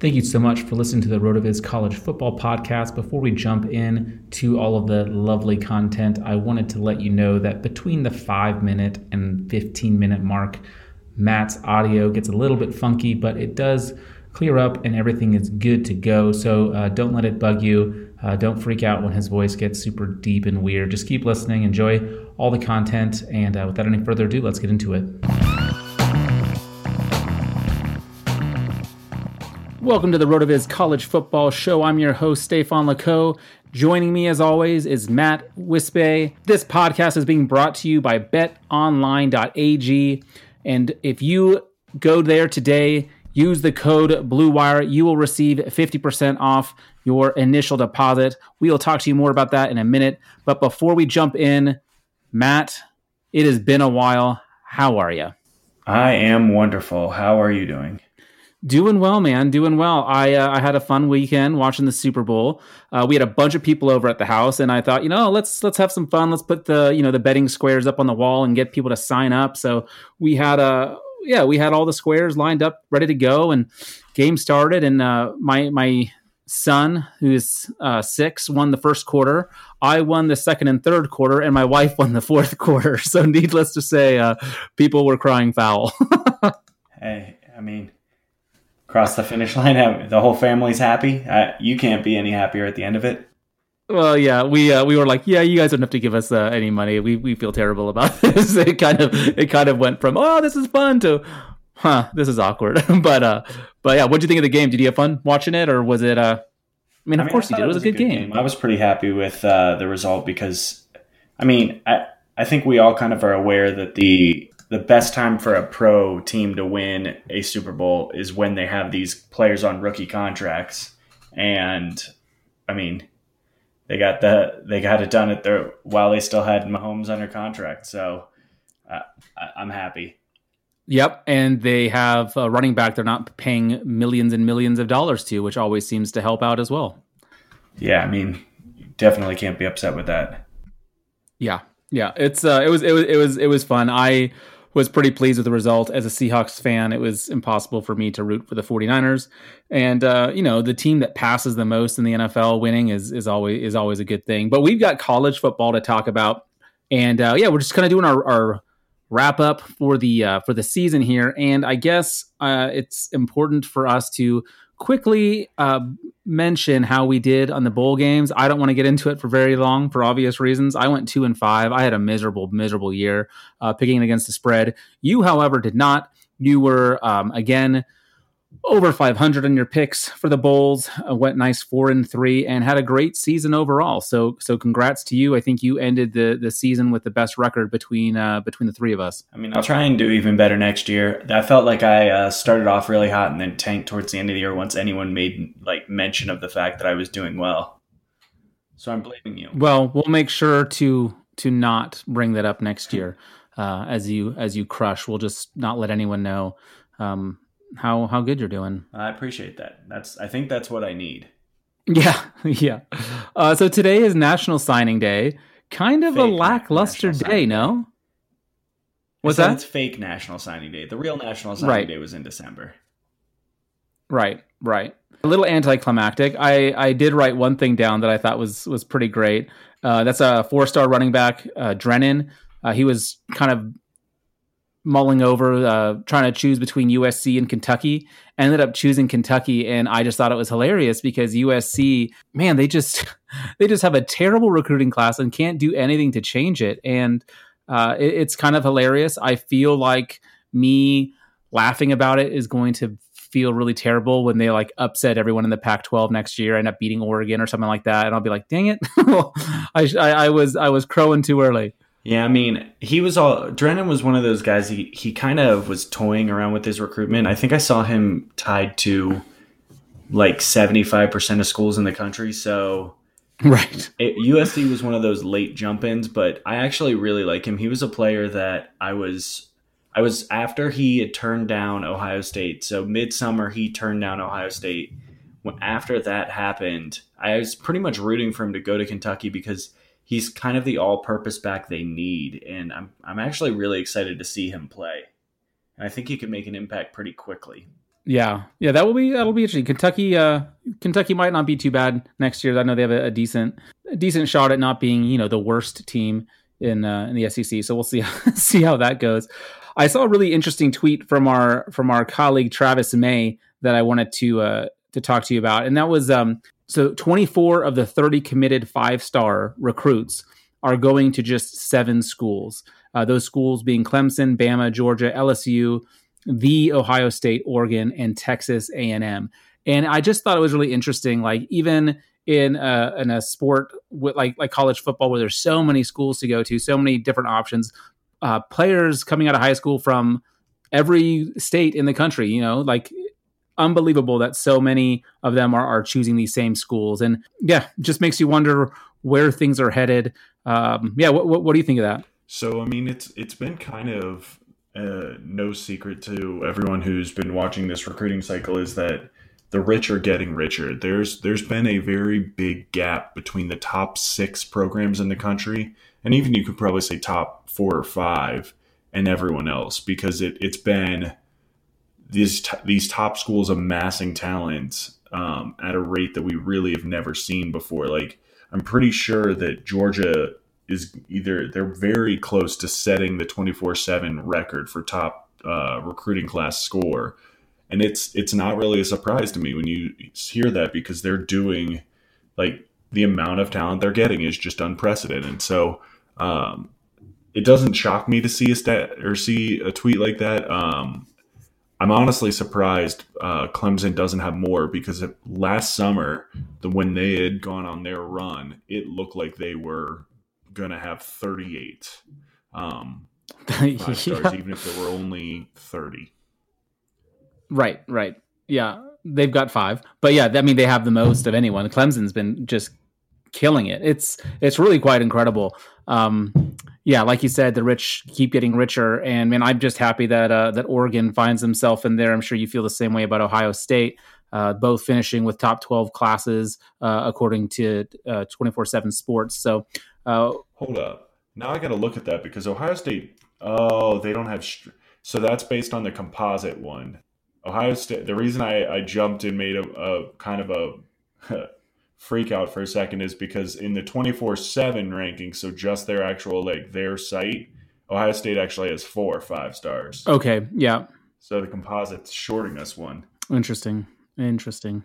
Thank you so much for listening to the RotoViz College Football Podcast. Before we jump in to all of the lovely content, I wanted to let you know that between the five minute and 15 minute mark, Matt's audio gets a little bit funky, but it does clear up and everything is good to go. So uh, don't let it bug you. Uh, don't freak out when his voice gets super deep and weird. Just keep listening, enjoy all the content, and uh, without any further ado, let's get into it. Welcome to the RotoViz College Football Show. I'm your host, Stefan Laco. Joining me, as always, is Matt Wispe. This podcast is being brought to you by betonline.ag. And if you go there today, use the code BLUEWIRE, you will receive 50% off your initial deposit. We will talk to you more about that in a minute. But before we jump in, Matt, it has been a while. How are you? I am wonderful. How are you doing? Doing well, man. Doing well. I uh, I had a fun weekend watching the Super Bowl. Uh, we had a bunch of people over at the house, and I thought, you know, let's let's have some fun. Let's put the you know the betting squares up on the wall and get people to sign up. So we had a yeah, we had all the squares lined up, ready to go, and game started. And uh, my my son, who's uh, six, won the first quarter. I won the second and third quarter, and my wife won the fourth quarter. So needless to say, uh, people were crying foul. hey, I mean cross the finish line. The whole family's happy. Uh, you can't be any happier at the end of it. Well, yeah, we uh, we were like, yeah, you guys don't have to give us uh, any money. We we feel terrible about this. it kind of it kind of went from oh this is fun to huh this is awkward. but uh but yeah, what do you think of the game? Did you have fun watching it, or was it? uh I mean, of I mean, course you did. It was, it was a good, good game. game. I was pretty happy with uh, the result because, I mean, I I think we all kind of are aware that the the best time for a pro team to win a Super Bowl is when they have these players on rookie contracts. And I mean, they got the they got it done at their while they still had Mahomes under contract. So uh, I, am happy. Yep, and they have a running back they're not paying millions and millions of dollars to, which always seems to help out as well. Yeah, I mean, definitely can't be upset with that. Yeah, yeah, it's uh, it was it was it was it was fun. I was pretty pleased with the result. As a Seahawks fan, it was impossible for me to root for the 49ers. And uh, you know, the team that passes the most in the NFL winning is is always is always a good thing. But we've got college football to talk about. And uh, yeah, we're just kind of doing our, our wrap up for the uh, for the season here, and I guess uh, it's important for us to quickly uh, mention how we did on the bowl games. I don't want to get into it for very long for obvious reasons. I went two and five. I had a miserable, miserable year uh, picking against the spread. You, however, did not. You were um, again over 500 on your picks for the bowls uh, went nice four and three and had a great season overall. So so congrats to you. I think you ended the the season with the best record between uh between the three of us. I mean i'll try and do even better next year. I felt like i uh, started off really hot and then tanked towards the end of the year once anyone made like mention of the fact that i was doing well. So i'm blaming you. Well we'll make sure to to not bring that up next year. Uh as you as you crush we'll just not let anyone know. Um how how good you're doing. I appreciate that. That's I think that's what I need. Yeah, yeah. Uh, so today is National Signing Day. Kind of fake a lackluster day, no? What's that? It's fake National Signing Day. The real National Signing right. Day was in December. Right, right. A little anticlimactic. I I did write one thing down that I thought was was pretty great. Uh, that's a four star running back, uh, Drennan. Uh, he was kind of mulling over uh, trying to choose between USC and Kentucky. I ended up choosing Kentucky, and I just thought it was hilarious because USC, man, they just they just have a terrible recruiting class and can't do anything to change it. And uh, it, it's kind of hilarious. I feel like me laughing about it is going to feel really terrible when they like upset everyone in the Pac-12 next year, end up beating Oregon or something like that, and I'll be like, "Dang it, I, I, I was I was crowing too early." Yeah, I mean, he was all Drennan was one of those guys. He he kind of was toying around with his recruitment. I think I saw him tied to like seventy five percent of schools in the country. So, right, it, USC was one of those late jump ins. But I actually really like him. He was a player that I was I was after he had turned down Ohio State. So midsummer he turned down Ohio State. When after that happened, I was pretty much rooting for him to go to Kentucky because he's kind of the all-purpose back they need, and I'm I'm actually really excited to see him play. And I think he could make an impact pretty quickly. Yeah, yeah, that will be that will be interesting. Kentucky, uh, Kentucky might not be too bad next year. I know they have a, a decent a decent shot at not being you know the worst team in uh, in the SEC. So we'll see see how that goes. I saw a really interesting tweet from our from our colleague Travis May that I wanted to uh, to talk to you about, and that was um, so 24 of the 30 committed five star recruits are going to just seven schools. Uh, those schools being Clemson, Bama, Georgia, LSU, the Ohio State, Oregon, and Texas A&M. And I just thought it was really interesting. Like even in a, in a sport with like like college football, where there's so many schools to go to, so many different options, uh, players coming out of high school from every state in the country. You know, like unbelievable that so many of them are, are choosing these same schools. And yeah, just makes you wonder where things are headed. Um, yeah, what, what, what do you think of that? So, I mean, it's it's been kind of uh, no secret to everyone who's been watching this recruiting cycle is that the rich are getting richer. There's there's been a very big gap between the top six programs in the country, and even you could probably say top four or five, and everyone else because it it's been these t- these top schools amassing talent um, at a rate that we really have never seen before. Like I'm pretty sure that Georgia is either they're very close to setting the 24/7 record for top uh, recruiting class score, and it's it's not really a surprise to me when you hear that because they're doing like the amount of talent they're getting is just unprecedented. So um, it doesn't shock me to see a stat or see a tweet like that. Um, I'm honestly surprised uh, Clemson doesn't have more because last summer, the, when they had gone on their run, it looked like they were going to have 38 um, yeah. stars, even if there were only 30. Right, right. Yeah, they've got five. But yeah, I mean, they have the most of anyone. Clemson's been just killing it. It's it's really quite incredible. Um, yeah, like you said, the rich keep getting richer, and man, I'm just happy that uh, that Oregon finds himself in there. I'm sure you feel the same way about Ohio State, uh, both finishing with top 12 classes uh, according to uh, 24 seven Sports. So, uh, hold up, now I got to look at that because Ohio State. Oh, they don't have. so that's based on the composite one. Ohio State. The reason I, I jumped and made a, a kind of a freak out for a second is because in the 24/7 ranking, so just their actual like their site, Ohio State actually has four five stars. Okay, yeah. So the composite's shorting us one. Interesting. Interesting.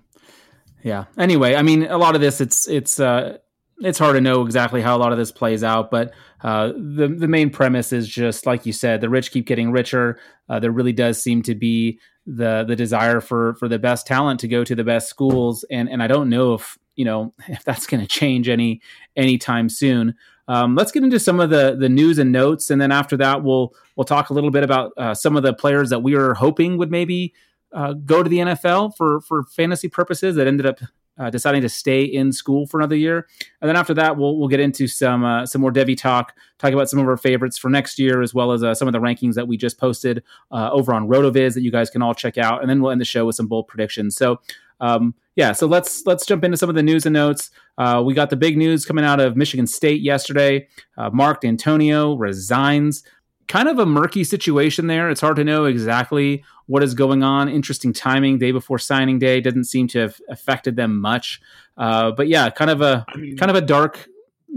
Yeah. Anyway, I mean, a lot of this, it's it's uh, it's hard to know exactly how a lot of this plays out, but uh, the the main premise is just like you said, the rich keep getting richer. Uh, there really does seem to be the the desire for for the best talent to go to the best schools, and and I don't know if you know if that's going to change any anytime soon. Um, let's get into some of the the news and notes, and then after that, we'll we'll talk a little bit about uh, some of the players that we were hoping would maybe uh, go to the NFL for for fantasy purposes that ended up uh, deciding to stay in school for another year. And then after that, we'll we'll get into some uh, some more Devy talk, talk about some of our favorites for next year, as well as uh, some of the rankings that we just posted uh, over on Rotoviz that you guys can all check out. And then we'll end the show with some bold predictions. So. Um, yeah, so let's let's jump into some of the news and notes. Uh, we got the big news coming out of Michigan State yesterday. Uh, Mark Dantonio resigns kind of a murky situation there. It's hard to know exactly what is going on. Interesting timing, day before signing day, doesn't seem to have affected them much. Uh, but yeah, kind of a I mean, kind of a dark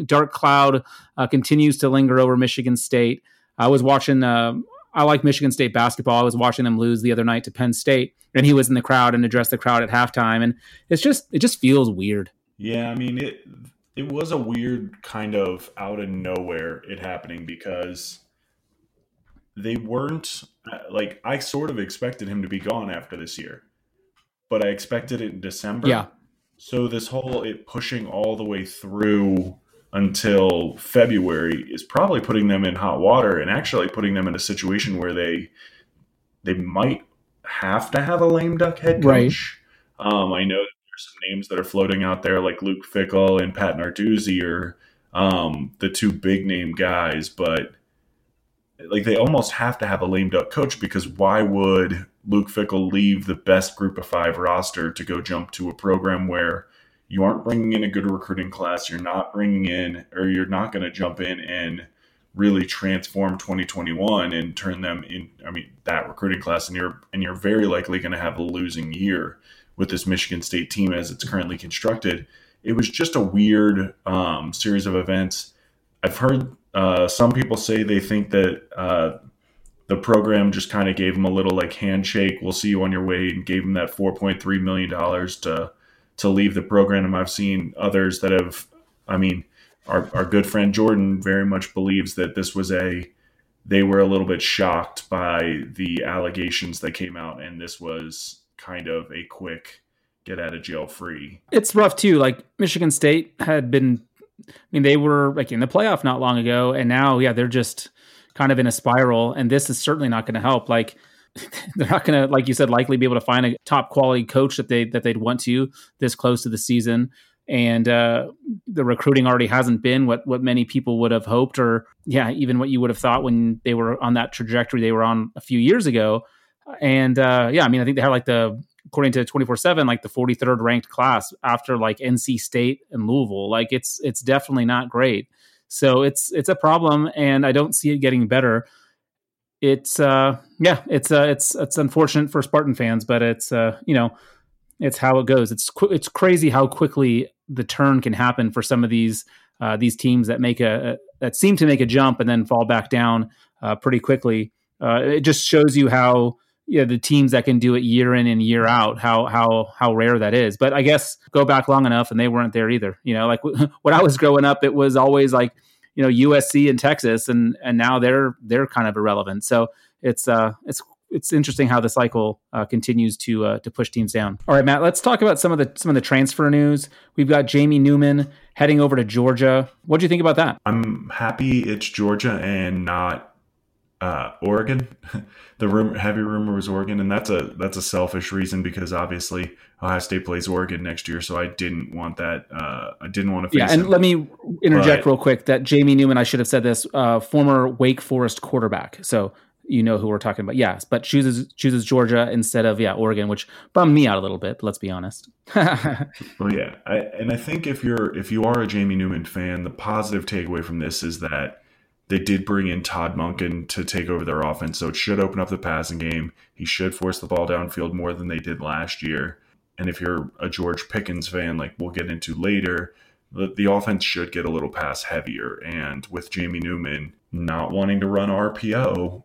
dark cloud uh, continues to linger over Michigan State. I was watching. Uh, I like Michigan State basketball. I was watching them lose the other night to Penn State, and he was in the crowd and addressed the crowd at halftime, and it's just it just feels weird. Yeah, I mean it. It was a weird kind of out of nowhere it happening because they weren't like I sort of expected him to be gone after this year, but I expected it in December. Yeah. So this whole it pushing all the way through until February is probably putting them in hot water and actually putting them in a situation where they they might have to have a lame duck head coach. Right. Um, I know there's some names that are floating out there like Luke Fickell and Pat Narduzzi are um, the two big name guys, but like they almost have to have a lame duck coach because why would Luke Fickell leave the best group of five roster to go jump to a program where you aren't bringing in a good recruiting class, you're not bringing in, or you're not going to jump in and really transform 2021 and turn them in. I mean, that recruiting class, and you're and you're very likely going to have a losing year with this Michigan State team as it's currently constructed. It was just a weird um, series of events. I've heard uh, some people say they think that uh, the program just kind of gave them a little like handshake. We'll see you on your way, and gave them that four point three million dollars to to leave the program. And I've seen others that have. I mean, our our good friend Jordan very much believes that this was a. They were a little bit shocked by the allegations that came out, and this was kind of a quick get out of jail free. It's rough too. Like Michigan State had been I mean, they were like in the playoff not long ago, and now, yeah, they're just kind of in a spiral. And this is certainly not going to help. Like, they're not going to, like you said, likely be able to find a top quality coach that they that they'd want to this close to the season. And uh, the recruiting already hasn't been what what many people would have hoped, or yeah, even what you would have thought when they were on that trajectory they were on a few years ago. And uh, yeah, I mean, I think they had like the according to 24/7 like the 43rd ranked class after like NC State and Louisville. Like it's it's definitely not great. So it's it's a problem and I don't see it getting better. It's uh yeah, it's uh it's it's unfortunate for Spartan fans, but it's uh you know, it's how it goes. It's qu- it's crazy how quickly the turn can happen for some of these uh, these teams that make a, a, that seem to make a jump and then fall back down uh, pretty quickly. Uh, it just shows you how you know, the teams that can do it year in and year out, how how how rare that is. But I guess go back long enough and they weren't there either. You know, like when I was growing up, it was always like you know USC and Texas, and and now they're they're kind of irrelevant. So it's uh it's it's interesting how the cycle uh, continues to uh, to push teams down. All right, Matt, let's talk about some of the some of the transfer news. We've got Jamie Newman heading over to Georgia. What do you think about that? I'm happy it's Georgia and not uh, Oregon. the room, heavy rumor was Oregon, and that's a that's a selfish reason because obviously Ohio State plays Oregon next year, so I didn't want that. Uh, I didn't want to. yeah, and let me interject but, real quick that Jamie Newman, I should have said this, uh, former Wake Forest quarterback. So you know who we're talking about. Yes, but chooses chooses Georgia instead of yeah Oregon, which bummed me out a little bit. let's be honest. well, yeah, I, and I think if you're if you are a Jamie Newman fan, the positive takeaway from this is that they did bring in Todd Monken to take over their offense, so it should open up the passing game. He should force the ball downfield more than they did last year. and if you're a George Pickens fan, like we'll get into later, the, the offense should get a little pass heavier. And with Jamie Newman not wanting to run RPO,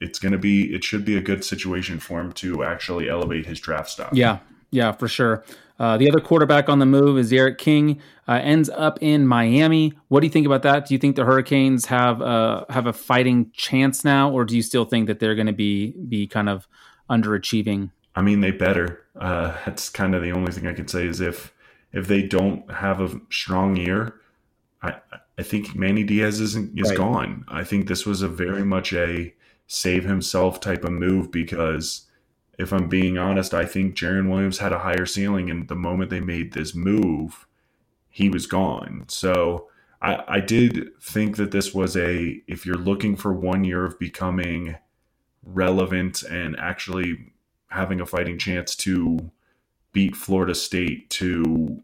it's going to be, it should be a good situation for him to actually elevate his draft stock. Yeah, yeah, for sure. Uh, the other quarterback on the move is D'Eriq King. Uh, ends up in Miami. What do you think about that? Do you think the Hurricanes have uh, have a fighting chance now, or do you still think that they're going to be be kind of underachieving? I mean, they better. Uh, that's kind of the only thing I can say is if if they don't have a strong year, I I think Manny Diaz isn't is right. gone. I think this was a very much a save himself type of move because if I'm being honest, I think Jarren Williams had a higher ceiling, and the moment they made this move, he was gone. So I, I did think that this was a if you're looking for one year of becoming relevant and actually having a fighting chance to beat Florida State to,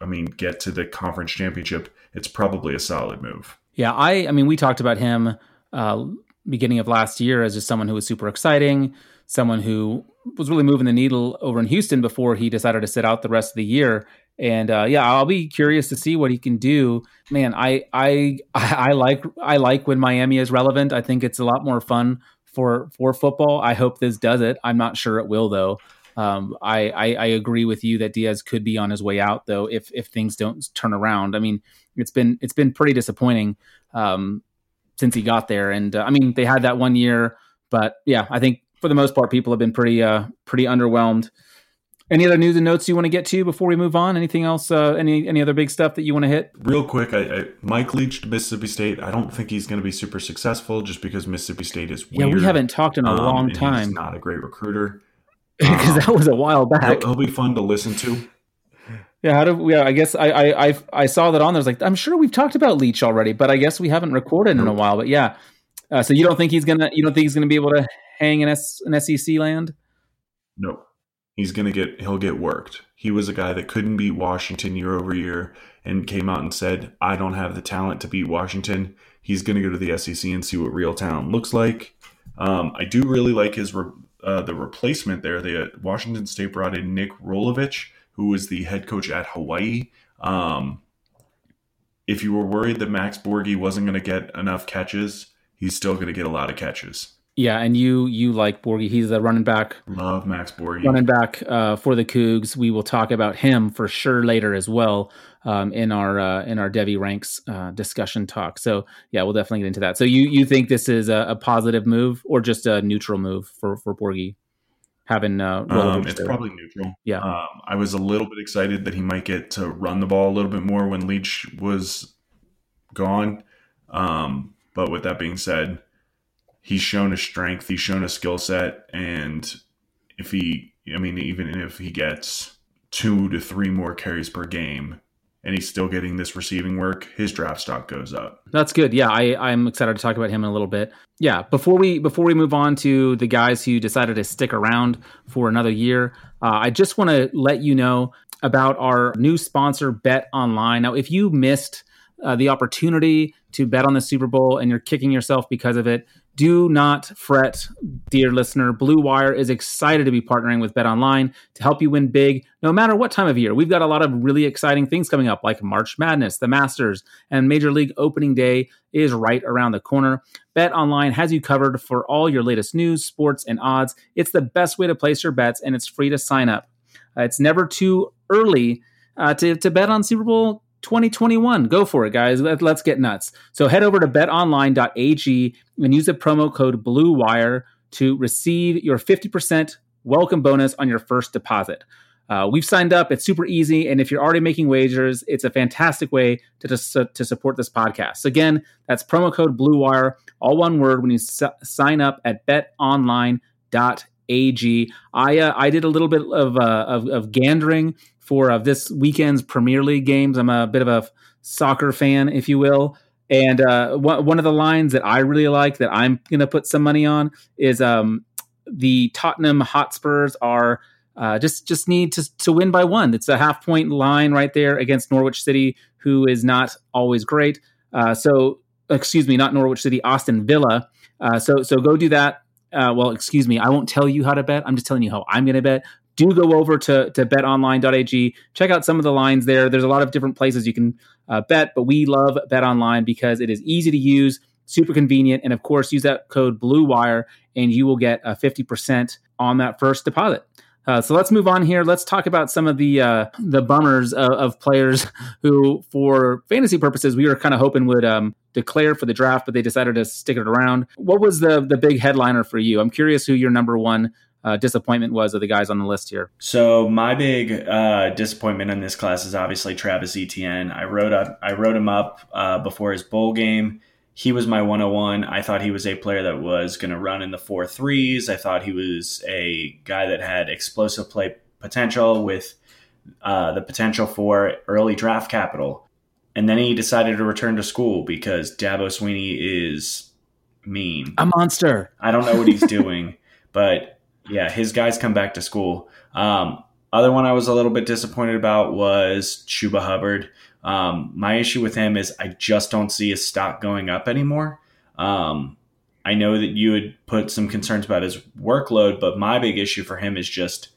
I mean, get to the conference championship, it's probably a solid move. Yeah, I, I mean, we talked about him uh, beginning of last year as just someone who was super exciting, someone who was really moving the needle over in Houston before he decided to sit out the rest of the year. And uh, yeah, I'll be curious to see what he can do. Man, I I I like I like when Miami is relevant. I think it's a lot more fun for for football. I hope this does it. I'm not sure it will though. Um, I, I, I agree with you that Diaz could be on his way out though if if things don't turn around. I mean, it's been it's been pretty disappointing um, since he got there, and uh, I mean they had that one year, but yeah, I think for the most part people have been pretty uh, pretty underwhelmed. Any other news and notes you want to get to before we move on? Anything else? Uh, any any other big stuff that you want to hit? Real quick, I, I, Mike Leach to Mississippi State. I don't think he's going to be super successful just because Mississippi State is weird. Yeah, we haven't talked in a um, long time. He's not a great recruiter because um, that was a while back. He'll, he'll, be fun to listen to. Yeah, how do we? Yeah, I guess I, I I I saw that on there. I was like, I'm sure we've talked about Leach already, but I guess we haven't recorded in a while. But yeah, uh, so you don't think he's gonna? You don't think he's gonna be able to hang in S, an SEC land? No he's going to get he'll get worked. He was a guy that couldn't beat Washington year over year and came out and said, "I don't have the talent to beat Washington." He's going to go to the SEC and see what real talent looks like. Um, I do really like his re- uh, the replacement there. The Washington State brought in Nick Rolovich, who was the head coach at Hawaii. Um, if you were worried that Max Borghi wasn't going to get enough catches, he's still going to get a lot of catches. Yeah, and you you like Borghi. He's a running back. Love Max Borghi. Running back uh, for the Cougs. We will talk about him for sure later as well um, in our uh, in our Devy ranks uh, discussion talk. So yeah, we'll definitely get into that. So you you think this is a, a positive move or just a neutral move for for Borghi? Having uh, um, it's probably neutral. Yeah, um, I was a little bit excited that he might get to run the ball a little bit more when Leach was gone. Um, but with that being said he's shown a strength, he's shown a skill set, and if he, I mean, even if he gets two to three more carries per game, and he's still getting this receiving work, his draft stock goes up. That's good. Yeah, I, I'm excited to talk about him in a little bit. Yeah, before we before we move on to the guys who decided to stick around for another year, uh, I just want to let you know about our new sponsor, Bet Online. Now, if you missed uh, the opportunity to bet on the Super Bowl and you're kicking yourself because of it, do not fret, dear listener. Blue Wire is excited to be partnering with Bet Online to help you win big no matter what time of year. We've got a lot of really exciting things coming up, like March Madness, the Masters, and Major League Opening Day is right around the corner. Bet Online has you covered for all your latest news, sports, and odds. It's the best way to place your bets, and it's free to sign up. Uh, it's never too early uh, to, to bet on Super Bowl 2021. Go for it, guys. Let's get nuts. So head over to betonline.ag and use the promo code BLUEWIRE to receive your 50% welcome bonus on your first deposit. Uh, we've signed up. It's super easy. And if you're already making wagers, it's a fantastic way to, to, to support this podcast. So again, that's promo code BLUEWIRE, all one word, when you s- sign up at betonline.ag. I, uh, I did a little bit of, uh, of, of gandering for uh, this weekend's Premier League games. I'm a bit of a soccer fan, if you will. And uh, one of the lines that I really like that I'm going to put some money on is um, the Tottenham Hotspurs are uh, just just need to to win by one. It's a half point line right there against Norwich City, who is not always great. Uh, so excuse me, not Norwich City, Aston Villa. Uh, so so go do that. Uh, well, excuse me, I won't tell you how to bet. I'm just telling you how I'm going to bet do go over to, to betonline.ag. Check out some of the lines there. There's a lot of different places you can uh, bet, but we love BetOnline because it is easy to use, super convenient, and of course, use that code BLUEWIRE and you will get a 50% on that first deposit. Uh, so let's move on here. Let's talk about some of the uh, the bummers of, of, players who, for fantasy purposes, we were kind of hoping would um, declare for the draft, but they decided to stick it around. What was the the big headliner for you? I'm curious who your number one uh, disappointment was of the guys on the list here. So my big uh, disappointment in this class is obviously Travis Etienne. I wrote up I wrote him up uh, before his bowl game he was my 101. I thought he was a player that was going to run in the four threes. I thought he was a guy that had explosive play potential with uh, the potential for early draft capital. And then he decided to return to school because Dabo Swinney is mean. A monster. I don't know what he's doing, but yeah, his guys come back to school. Um, other one I was a little bit disappointed about was Chuba Hubbard. Um, my issue with him is I just don't see his stock going up anymore. Um, I know that you had put some concerns about his workload, but my big issue for him is just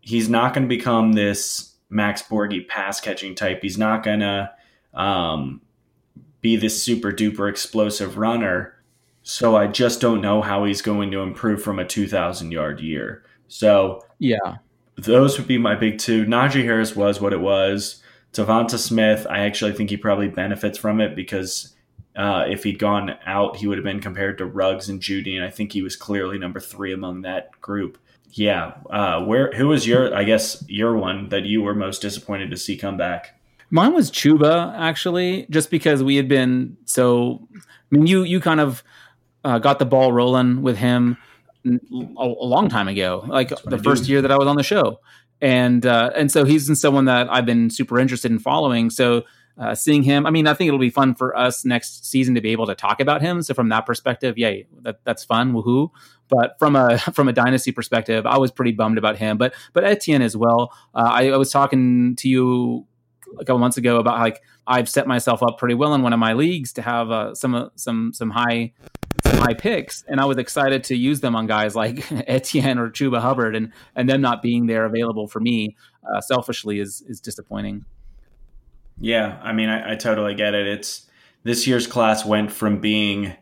he's not going to become this Max Borghi pass catching type. He's not going to um, be this super duper explosive runner. So I just don't know how he's going to improve from a 2,000 yard year. So yeah, those would be my big two. Najee Harris was what it was. Devonta Smith, I actually think he probably benefits from it because uh, if he'd gone out, he would have been compared to Ruggs and Jeudy, and I think he was clearly number three among that group. Yeah, uh, where who was your? I guess your one that you were most disappointed to see come back. Mine was Chuba actually, just because we had been so. I mean, you you kind of uh, got the ball rolling with him a, a long time ago, like the first year that I was on the show and uh, and so he's someone that I've been super interested in following. So uh, seeing him, I mean, I think it'll be fun for us next season to be able to talk about him. So from that perspective, yay, that, that's fun, woohoo! But from a from a dynasty perspective, I was pretty bummed about him. But but Etienne as well. Uh, I, I was talking to you a couple months ago about like I've set myself up pretty well in one of my leagues to have uh, some some some high high picks, and I was excited to use them on guys like Etienne or Chuba Hubbard, and and them not being there available for me uh, selfishly is is disappointing. Yeah, I mean, I, I totally get it. It's this year's class went from being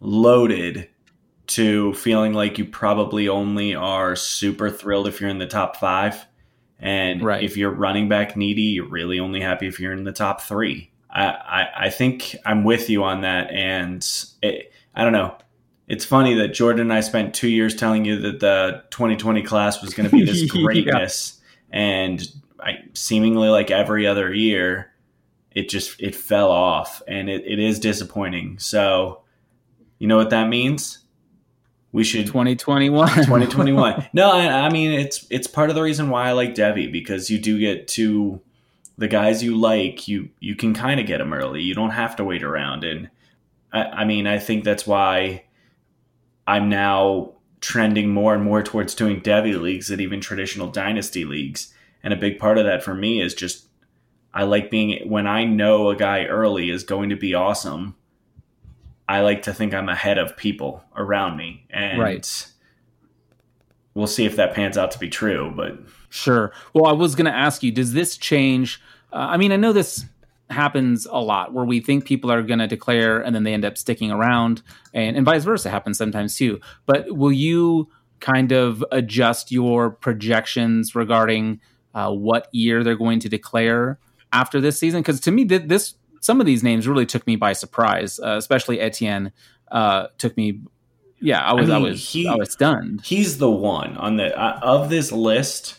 loaded to feeling like you probably only are super thrilled if you're in the top five and right. if you're running back needy, you're really only happy if you're in the top three. I, I, I think I'm with you on that. And it, I don't know. It's funny that Jordan and I spent two years telling you that the 2020 class was going to be this greatness. yeah. And I, seemingly like every other year, it just it fell off and it, it is disappointing. So you know what that means? we should 2021 2021 no I, I, mean it's it's part of the reason why i like devy because you do get to the guys you like you you can kind of get them early you don't have to wait around and I, I mean i think that's why i'm now trending more and more towards doing devy leagues and even traditional dynasty leagues and a big part of that for me is just i like being when i know a guy early is going to be awesome I like to think I'm ahead of people around me. And right. we'll see if that pans out to be true. But sure. Well, I was going to ask you, does this change? Uh, I mean, I know this happens a lot where we think people are going to declare and then they end up sticking around and, and vice versa happens sometimes too. But will you kind of adjust your projections regarding uh, what year they're going to declare after this season? Because to me, th- this some of these names really took me by surprise, uh, especially Etienne. Uh, took me, yeah, I was, I, mean, I was, he, I was stunned. He's the one on the uh, of this list.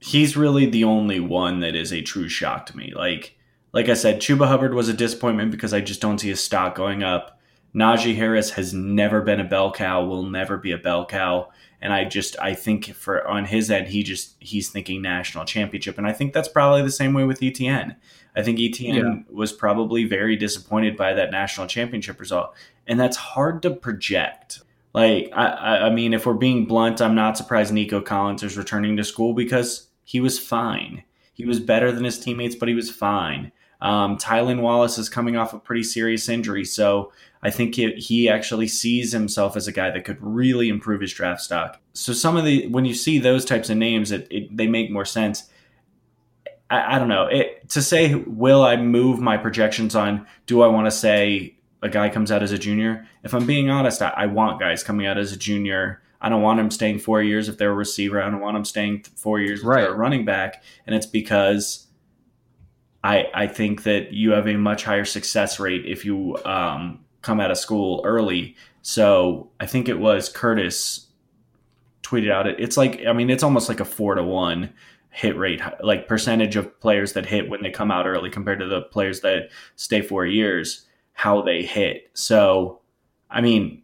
He's really the only one that is a true shock to me. Like, like I said, Chuba Hubbard was a disappointment because I just don't see his stock going up. Najee Harris has never been a bell cow, will never be a bell cow. And I just I think for on his end, he just he's thinking national championship. And I think that's probably the same way with Etienne. I think Etienne yeah. was probably very disappointed by that national championship result, and that's hard to project. Like, I, I mean, if we're being blunt, I'm not surprised Nico Collins is returning to school because he was fine. He was better than his teammates, but he was fine. Um, Tylan Wallace is coming off a pretty serious injury, so I think he, he actually sees himself as a guy that could really improve his draft stock. So some of the when you see those types of names, it, it they make more sense. I, I don't know it, to say. Will I move my projections on? Do I want to say a guy comes out as a junior? If I'm being honest, I, I want guys coming out as a junior. I don't want him staying four years if they're a receiver. I don't want him staying four years if Right. they're a running back. And it's because I I think that you have a much higher success rate if you um, come out of school early. So I think it was Curtis tweeted out it. It's like I mean it's almost like a four to one hit rate, like percentage of players that hit when they come out early compared to the players that stay four years, how they hit. So I mean,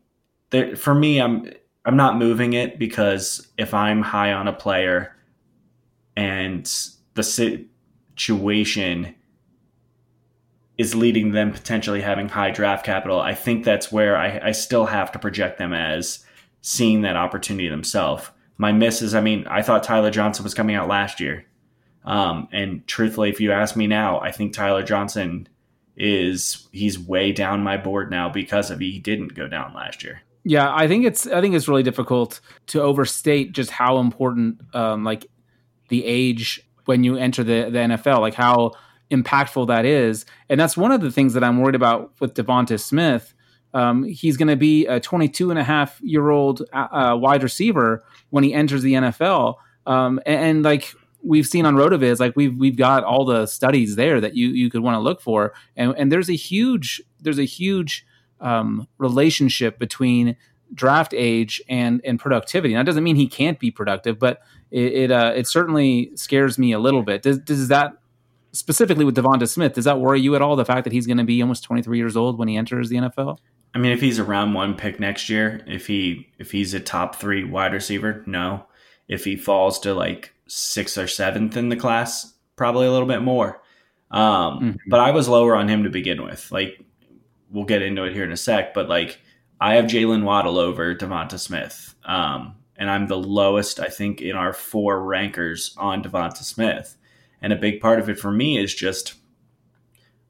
there, for me, I'm I'm not moving it because if I'm high on a player and the situation is leading them potentially having high draft capital, I think that's where I, I still have to project them as seeing that opportunity themselves. My miss is, I mean, I thought Tyler Johnson was coming out last year. Um, and truthfully, if you ask me now, I think Tyler Johnson is he's way down my board now because of he didn't go down last year. Yeah, I think it's I think it's really difficult to overstate just how important um, like the age when you enter the the NFL, like how impactful that is, and that's one of the things that I'm worried about with Devonta Smith. Um, he's going to be a 22 and a half year old uh, wide receiver when he enters the NFL, um, and, and like we've seen on Rotoviz, like we've we've got all the studies there that you you could want to look for, and and there's a huge there's a huge um, relationship between draft age and and productivity. Now, that doesn't mean he can't be productive, but it it, uh, it certainly scares me a little bit. Does, does that specifically with Devonta Smith? Does that worry you at all? The fact that he's going to be almost 23 years old when he enters the NFL? I mean, if he's a round one pick next year, if he if he's a top three wide receiver, no. If he falls to like sixth or seventh in the class, probably a little bit more. Um, Mhm. But I was lower on him to begin with. Like we'll get into it here in a sec, but like I have Jaylen Waddle over Devonta Smith, um, and I'm the lowest I think in our four rankers on Devonta Smith. And a big part of it for me is just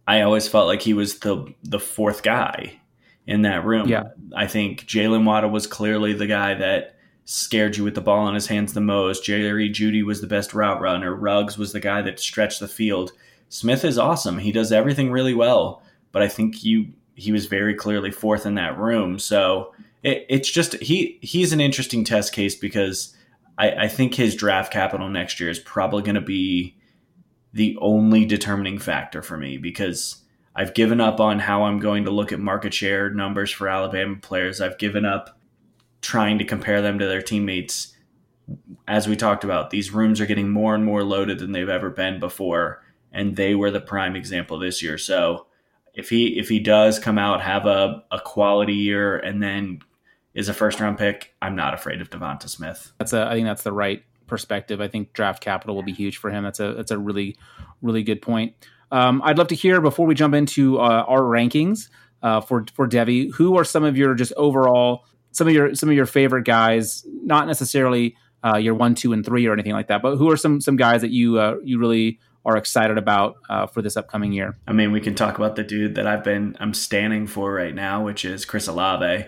I always felt like he was the the fourth guy in that room. Yeah. I think Jaylen Waddle was clearly the guy that scared you with the ball in his hands the most. Jerry Jeudy was the best route runner. Ruggs was the guy that stretched the field. Smith is awesome. He does everything really well, but I think you he was very clearly fourth in that room. So it, it's just he he's an interesting test case because I, I think his draft capital next year is probably going to be the only determining factor for me because I've given up on how I'm going to look at market share numbers for Alabama players. I've given up trying to compare them to their teammates. As we talked about, these rooms are getting more and more loaded than they've ever been before, and they were the prime example this year. So if he if he does come out have a, a quality year and then is a first round pick, I'm not afraid of Devonta Smith. That's a I think that's the right perspective. I think draft capital will be huge for him. That's a that's a really really good point. Um, I'd love to hear before we jump into uh, our rankings uh, for for Devy. Who are some of your just overall some of your some of your favorite guys? Not necessarily uh, your one, two, and three or anything like that, but who are some some guys that you uh, you really are excited about uh, for this upcoming year? I mean, we can talk about the dude that I've been I'm standing for right now, which is Chris Olave.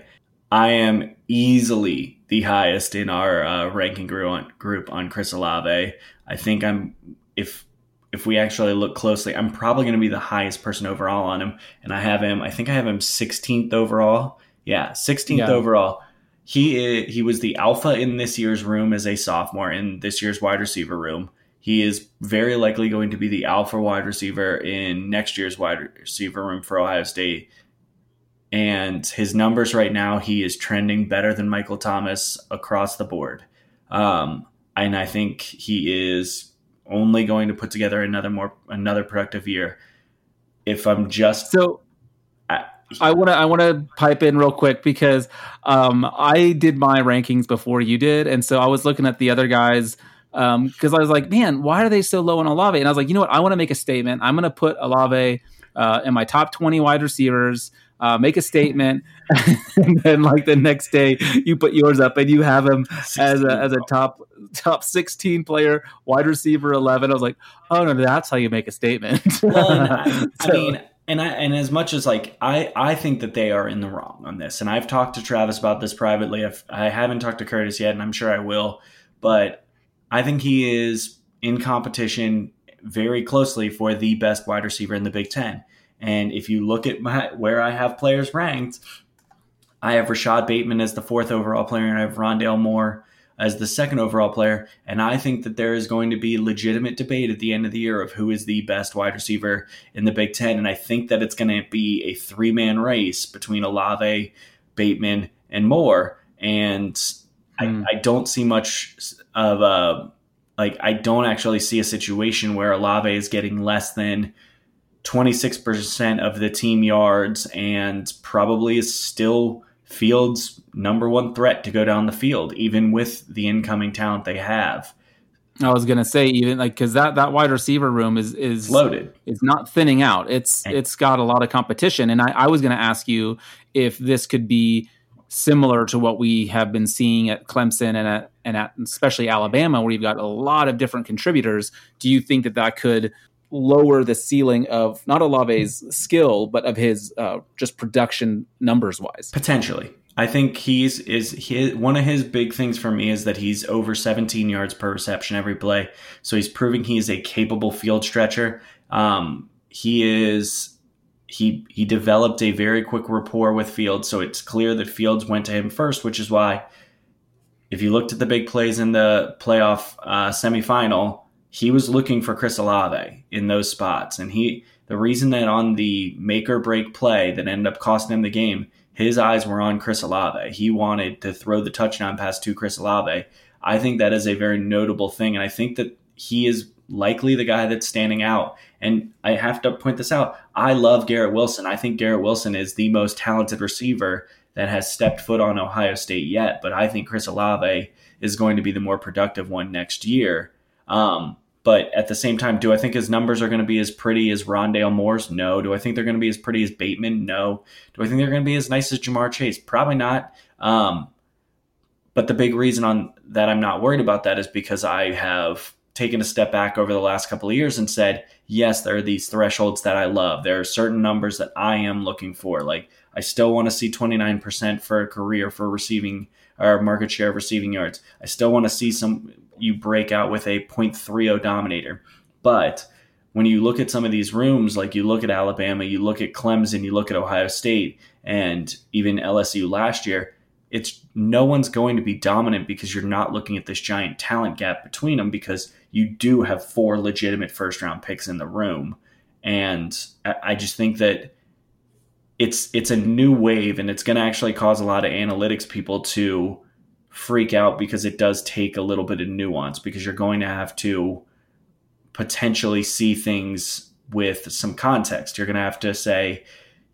I am easily the highest in our uh, ranking group on, group on Chris Olave. I think I'm if if we actually look closely, I'm probably going to be the highest person overall on him, and I have him. I think I have him 16th overall. Yeah, 16th Yeah. overall. He he was the alpha in this year's room as a sophomore in this year's wide receiver room. He is very likely going to be the alpha wide receiver in next year's wide receiver room for Ohio State. And his numbers right now, he is trending better than Michael Thomas across the board. Um, and I think he is only going to put together another more another productive year. If I'm just So I- want to I want to pipe in real quick because um, I did my rankings before you did, and so I was looking at the other guys because I was like, man, why are they so low on Olave? And I was like, you know what? I want to make a statement. I'm going to put Olave uh, in my top 20 wide receivers. uh, make a statement, and then like the next day you put yours up and you have him as a as a top top sixteen player, wide receiver eleven. I was like, oh no, that's how you make a statement. well, I, I mean and I, and as much as like I I think that they are in the wrong on this, and I've talked to Travis about this privately. I've, I haven't talked to Curtis yet, and I'm sure I will. But I think he is in competition very closely for the best wide receiver in the Big Ten. And if you look at my, where I have players ranked, I have Rashod Bateman as the fourth overall player, and I have Rondale Moore as the second overall player. And I think that there is going to be legitimate debate at the end of the year of who is the best wide receiver in the Big Ten. And I think that it's going to be a three man race between Olave, Bateman, and Moore. And mm. I, hmm. I, don't see much of a like I don't actually see a situation where Olave is getting less than 26% of the team yards and probably is still Fields' number one threat to go down the field, even with the incoming talent they have. I was gonna say even like because that that wide receiver room is is loaded. It's not thinning out. It's it's got a lot of competition. And I, I was gonna ask you if this could be similar to what we have been seeing at Clemson and at and at especially Alabama, where you've got a lot of different contributors. Do you think that that could lower the ceiling of not Olave's skill, but of his uh, just production numbers wise. Potentially. I think he's is his, one of his big things for me is that he's over 17 yards per reception every play. So he's proving he is a capable field stretcher. Um, he is he he developed a very quick rapport with Fields, so it's clear that Fields went to him first, which is why if you looked at the big plays in the playoff uh, semifinal, he was looking for Chris Olave in those spots. And he, the reason that on the make or break play that ended up costing him the game, his eyes were on Chris Olave. He wanted to throw the touchdown pass to Chris Olave. I think that is a very notable thing. And I think that he is likely the guy that's standing out. And I have to point this out. I love Garrett Wilson. I think Garrett Wilson is the most talented receiver that has stepped foot on Ohio State yet. But I think Chris Olave is going to be the more productive one next year. Um, but at the same time, do I think his numbers are going to be as pretty as Rondale Moore's? No. Do I think they're going to be as pretty as Bateman? No. Do I think they're going to be as nice as Ja'Marr Chase? Probably not. Um, but the big reason on that I'm not worried about that is because I have taken a step back over the last couple of years and said, yes, there are these thresholds that I love. There are certain numbers that I am looking for. Like I still want to see 29% for a career for receiving or market share of receiving yards. I still want to see some you break out with a 0.30 dominator. But when you look at some of these rooms, like you look at Alabama, you look at Clemson, you look at Ohio State, and even LSU last year, it's no one's going to be dominant because you're not looking at this giant talent gap between them because you do have four legitimate first round picks in the room. And I just think that it's it's a new wave and it's going to actually cause a lot of analytics people to freak out because it does take a little bit of nuance because you're going to have to potentially see things with some context. You're going to have to say,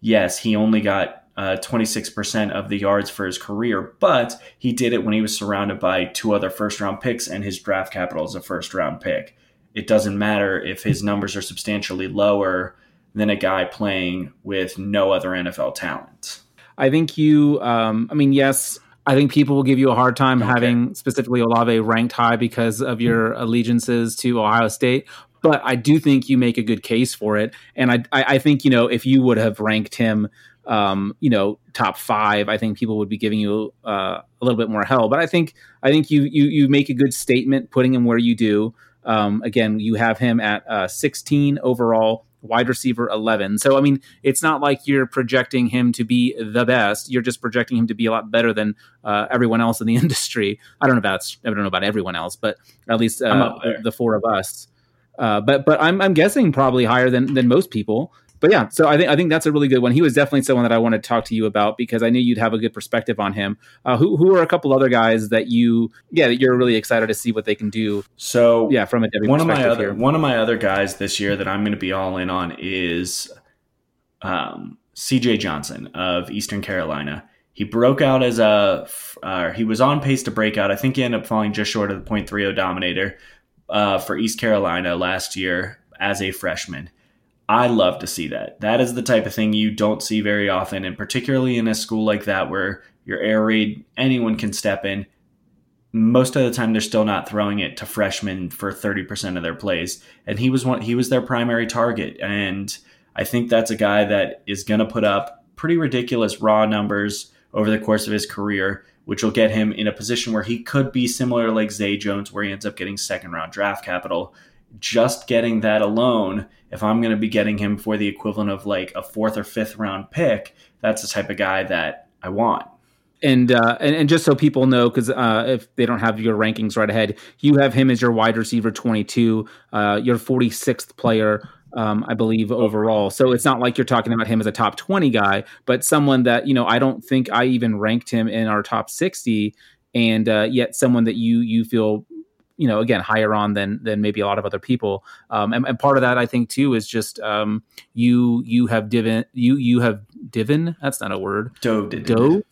yes, he only got uh, 26% of the yards for his career, but he did it when he was surrounded by two other first round picks and his draft capital is a first round pick. It doesn't matter if his numbers are substantially lower than a guy playing with no other NFL talent. I think you, um, I mean, yes, I think people will give you a hard time okay. having specifically Olave ranked high because of your allegiances to Ohio State. But I do think you make a good case for it, and I, I, I think you know if you would have ranked him, um, you know, top five, I think people would be giving you uh, a little bit more hell. But I think I think you you you make a good statement putting him where you do. Um, again, you have him at uh, 16 overall wide receiver 11. So, I mean, it's not like you're projecting him to be the best. You're just projecting him to be a lot better than uh, everyone else in the industry. I don't know about I don't know about everyone else, but at least uh, the, the, four of us. Uh, but but I'm I'm guessing probably higher than than most people but yeah, so I think I think that's a really good one. He was definitely someone that I want to talk to you about because I knew you'd have a good perspective on him. Uh, who who are a couple other guys that you yeah that you're really excited to see what they can do? So yeah, from a one of my other here. one of my other guys this year that I'm going to be all in on is um, C.J. Johnson of Eastern Carolina. He broke out as a uh, he was on pace to break out. I think he ended up falling just short of the .30 dominator uh, for East Carolina last year as a freshman. I love to see that. That is the type of thing you don't see very often, and particularly in a school like that where your air raid, anyone can step in. Most of the time, they're still not throwing it to freshmen for thirty percent of their plays, and he was one. He was their primary target, and I think that's a guy that is going to put up pretty ridiculous raw numbers over the course of his career, which will get him in a position where he could be similar like Zay Jones, where he ends up getting second round draft capital. Just getting that alone, if I'm going to be getting him for the equivalent of like a fourth or fifth round pick, that's the type of guy that I want. And, uh, and and just so people know, because uh, if they don't have your rankings right ahead, you have him as your wide receiver twenty two, uh, your forty sixth player um, I believe overall. So it's not like you're talking about him as a top 20 guy, but someone that you know I don't think I even ranked him in our top 60, and uh, yet someone that you you feel you know again higher on than than maybe a lot of other people. Um, and, and, part of that I think too is just um, you you have divin you you have divin that's not a word. Dove dove.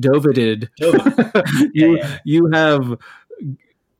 Dovided you you have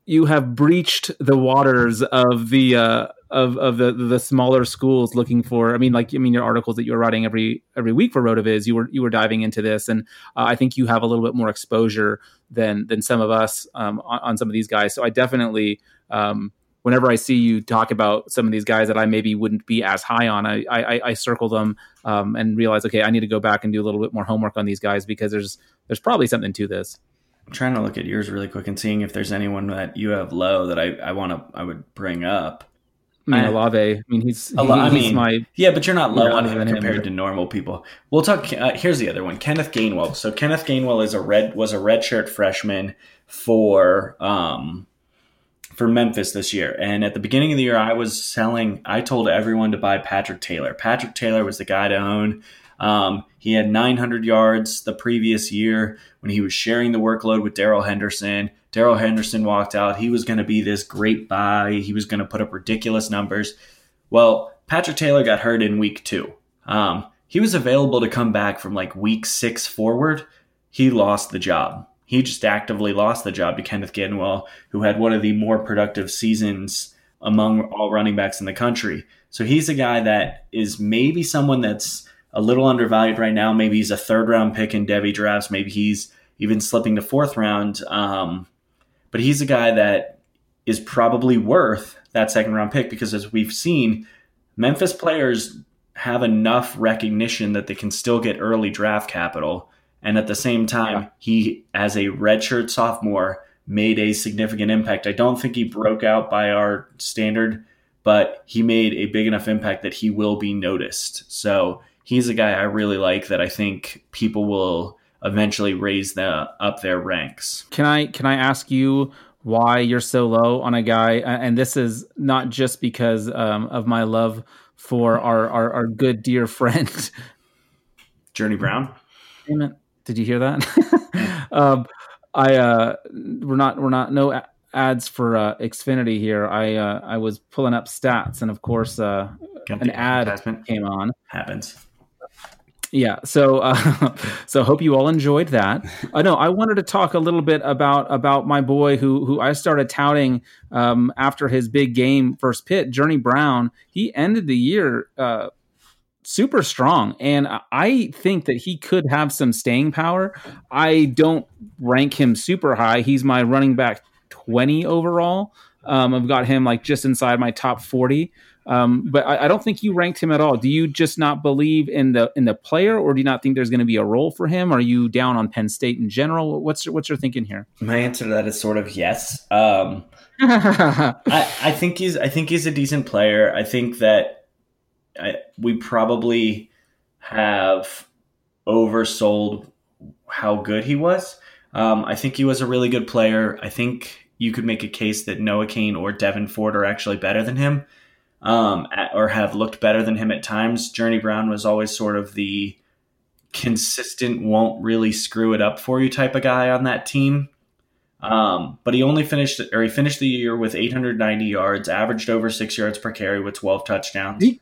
you have breached the waters of the uh, of of the the smaller schools looking for. I mean, like I mean, your articles that you were writing every every week for Rotoviz, you were you were diving into this, and uh, I think you have a little bit more exposure than than some of us um, on, on, some of these guys. So I definitely. Um, whenever I see you talk about some of these guys that I maybe wouldn't be as high on, I I, I circle them um, and realize, okay, I need to go back and do a little bit more homework on these guys because there's there's probably something to this. I'm trying to look at yours really quick and seeing if there's anyone that you have low that I, I want to I would bring up. I mean, Olave. I mean, he's, he, I mean, my, yeah, but you're not low on him compared him. to normal people. We'll talk. Uh, here's the other one, Kenneth Gainwell. So Kenneth Gainwell is a red was a redshirt freshman for um for Memphis this year. And at the beginning of the year, I was selling. I told everyone to buy Patrick Taylor. Patrick Taylor was the guy to own. Um, he had 900 yards the previous year when he was sharing the workload with Darrell Henderson. Darrell Henderson walked out. He was going to be this great buy. He was going to put up ridiculous numbers. Well, Patrick Taylor got hurt in week two. Um, he was available to come back from like week six forward. He lost the job. He just actively lost the job to Kenneth Gainwell, who had one of the more productive seasons among all running backs in the country. So he's a guy that is maybe someone that's a little undervalued right now. Maybe he's a third round pick in Devy drafts. Maybe he's even slipping to fourth round. Um, but he's a guy that is probably worth that second round pick because as we've seen, Memphis players have enough recognition that they can still get early draft capital. And at the same time, yeah. he, as a redshirt sophomore, made a significant impact. I don't think he broke out by our standard, but he made a big enough impact that he will be noticed. So he's a guy I really like that I think people will eventually raise the up their ranks. Can I can I ask you why you're so low on a guy? And this is not just because um, of my love for our, our, our good dear friend Journey Brown. Did you hear that? um, I uh, we're not we're not no ads for uh, Xfinity here. I uh, I was pulling up stats, and of course, uh, an ad came on. Happens. Yeah. So, uh, so hope you all enjoyed that. I uh, know I wanted to talk a little bit about about my boy who who I started touting um, after his big game first pit, Journey Brown. He ended the year uh, super strong, and I think that he could have some staying power. I don't rank him super high. He's my running back twenty overall. Um, I've got him like just inside my top forty. Um, but I, I, don't think you ranked him at all. Do you just not believe in the in the player, or do you not think there's going to be a role for him? Are you down on Penn State in general? What's your, what's your thinking here? My answer to that is sort of yes. Um, I, I, think he's I think he's a decent player. I think that I, we probably have oversold how good he was. Um, I think he was a really good player. I think you could make a case that Noah Cain or Devyn Ford are actually better than him um, or have looked better than him at times. Journey Brown was always sort of the consistent, won't really screw it up for you type of guy on that team. Um, but he only finished, or he finished the year with 890 yards, averaged over six yards per carry with 12 touchdowns. He,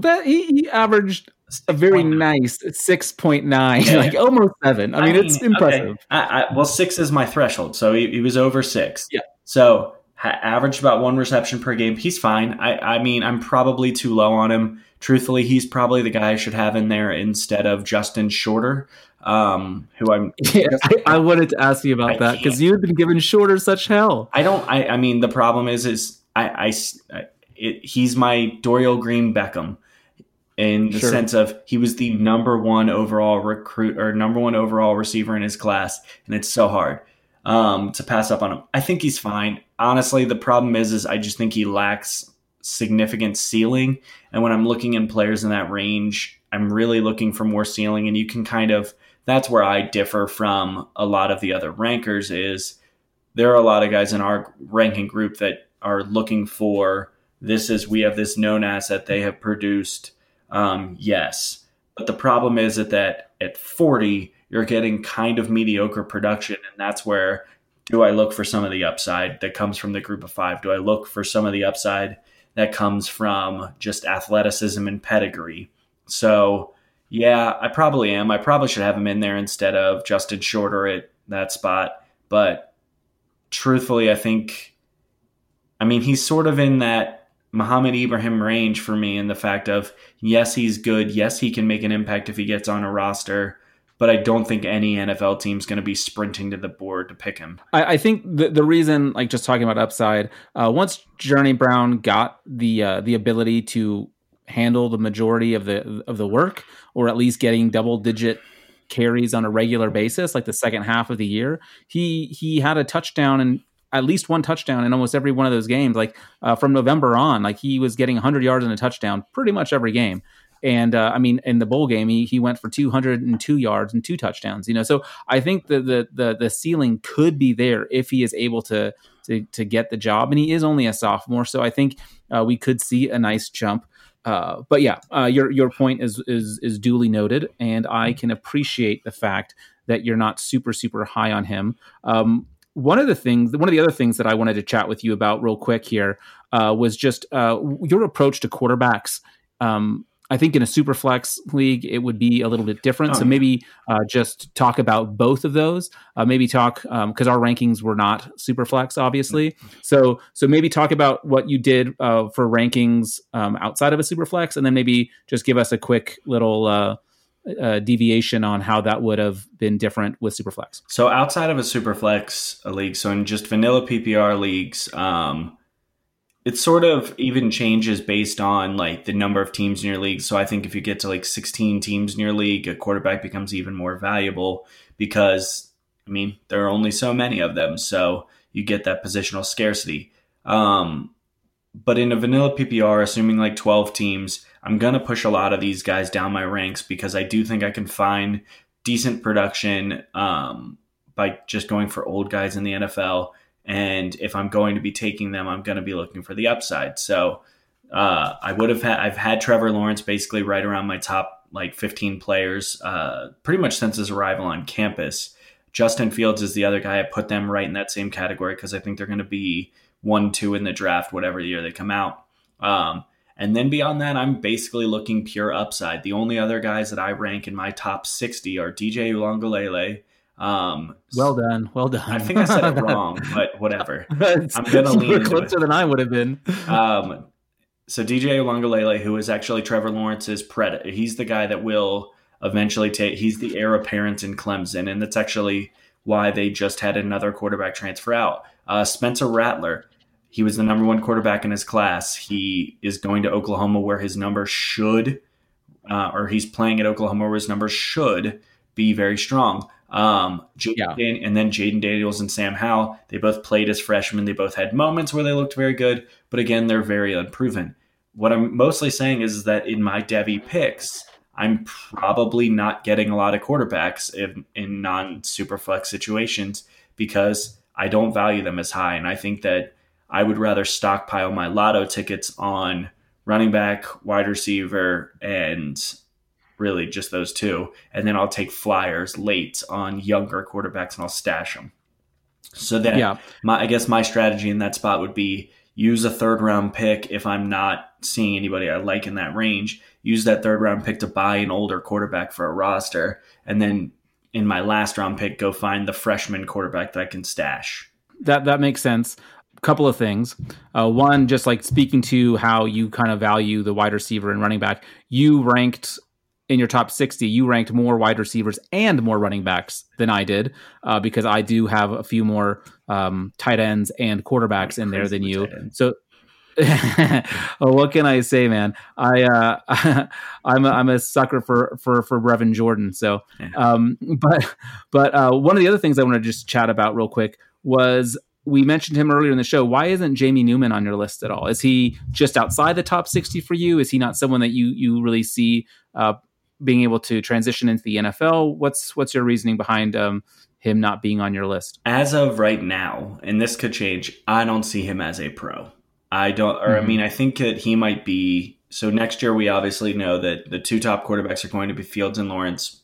that he, he averaged a very nice 6.9 yeah, like almost seven i, I mean, mean, it's impressive okay. I, I, well six is my threshold so he, he was over six yeah so ha- averaged about one reception per game. He's fine. I, I mean, I'm probably too low on him. Truthfully, he's probably the guy I should have in there instead of Justin Shorter, um, who I'm. Yeah, I, I wanted to ask you about I that because you've been giving Shorter such hell. I don't. I, I mean, the problem is, is I, I it, he's my Dorial Green Beckham in the Sure. sense of he was the number one overall recruit or number one overall receiver in his class, and it's so hard um, to pass up on him. I think he's fine. Honestly, the problem is, is I just think he lacks significant ceiling, and when I'm looking in players in that range, I'm really looking for more ceiling, and you can kind of that's where I differ from a lot of the other rankers is there are a lot of guys in our ranking group that are looking for this is we have this known asset they have produced. Um, yes. But the problem is that, that at 40 you're getting kind of mediocre production. And that's where do i look for some of the upside that comes from the group of five? Do i look for some of the upside that comes from just athleticism and pedigree? So yeah i probably am. I probably should have him in there instead of justin shorter at that spot. But truthfully, I think, I mean, he's sort of in that Mohamed Ibrahim range for me in the fact of, yes, he's good. Yes, he can make an impact if he gets on a roster, but I don't think any NFL team's going to be sprinting to the board to pick him. I, I think the the reason, like just talking about upside, uh, once Journey Brown got the uh, the ability to handle the majority of the of the work, or at least getting double digit carries on a regular basis, like the second half of the year, he he had a touchdown and at least one touchdown in almost every one of those games. Like uh, from November on, like he was getting 100 yards and a touchdown pretty much every game. And uh, I mean, in the bowl game, he, he went for 202 yards and two touchdowns. You know, so I think the the the, the ceiling could be there if he is able to to to get the job, and he is only a sophomore, so I think uh, we could see a nice jump. Uh, but yeah, uh, your your point is is is duly noted, and I can appreciate the fact that you're not super super high on him. Um, one of the things, one of the other things that I wanted to chat with you about real quick here uh, was just uh, your approach to quarterbacks. Um, I think in a super flex league, it would be a little bit different. Oh, so maybe uh, just talk about both of those. Uh, maybe talk because our rankings were not super flex, obviously. So so maybe talk about what you did uh, for rankings um, outside of a super flex, and then maybe just give us a quick little uh, uh, deviation on how that would have been different with super flex. So outside of a super flex league, so in just vanilla PPR leagues, um, it sort of even changes based on like the number of teams in your league. So I think if you get to like 16 teams in your league, a quarterback becomes even more valuable because I mean there are only so many of them, so you get that positional scarcity. Um, but in a vanilla PPR, assuming like 12 teams, I'm going to push a lot of these guys down my ranks because I do think I can find decent production um, by just going for old guys in the NFL. And if I'm going to be taking them, I'm going to be looking for the upside. So uh, I would have had, I've had Trevor Lawrence basically right around my top like 15 players uh, pretty much since his arrival on campus. Justin Fields is the other guy. I put them right in that same category because I think they're going to be one, two in the draft, whatever year they come out. Um, and then beyond that, I'm basically looking pure upside. The only other guys that I rank in my top 60 are DJ Ulongolele. Um, Well done, well done. I think I said it wrong, but whatever. I'm gonna lean closer it. than I would have been. Um, so DJ Ulongolele, who is actually Trevor Lawrence's predator, he's the guy that will eventually take. He's the heir apparent in Clemson, and that's actually why they just had another quarterback transfer out. Uh, Spencer Rattler, he was the number one quarterback in his class. He is going to Oklahoma, where his number should, uh, or he's playing at Oklahoma, where his number should be very strong. Um, Yeah. And then Jayden Daniels and Sam Howell, they both played as freshmen. They both had moments where they looked very good, but again, they're very unproven. What I'm mostly saying is that in my Devy picks, I'm probably not getting a lot of quarterbacks in, in non super flex situations because I don't value them as high. And I think that I would rather stockpile my lotto tickets on running back, wide receiver, and really just those two. And then I'll take flyers late on younger quarterbacks and I'll stash them. So that Yeah. my I guess my strategy in that spot would be use a third round pick if I'm not seeing anybody I like in that range. Use that third round pick to buy an older quarterback for a roster, and then in my last round pick, go find the freshman quarterback that I can stash. That that makes sense. A couple of things. Uh, one, just like speaking to how you kind of value the wide receiver and running back, you ranked in your top 60, you ranked more wide receivers and more running backs than I did uh, because I do have a few more um, tight ends and quarterbacks in there than you. So, well, what can I say, man? I uh, I'm a, I'm a sucker for for for Brevin Jordan. So, um, but but uh, one of the other things I want to just chat about real quick was we mentioned him earlier in the show. Why isn't Jamie Newman on your list at all? Is he just outside the top 60 for you? Is he not someone that you you really see uh, being able to transition into the NFL? What's what's your reasoning behind um, him not being on your list? As of right now, and this could change, I don't see him as a pro. I don't, or Mhm. I mean, I think that he might be. So next year, we obviously know that the two top quarterbacks are going to be Fields and Lawrence,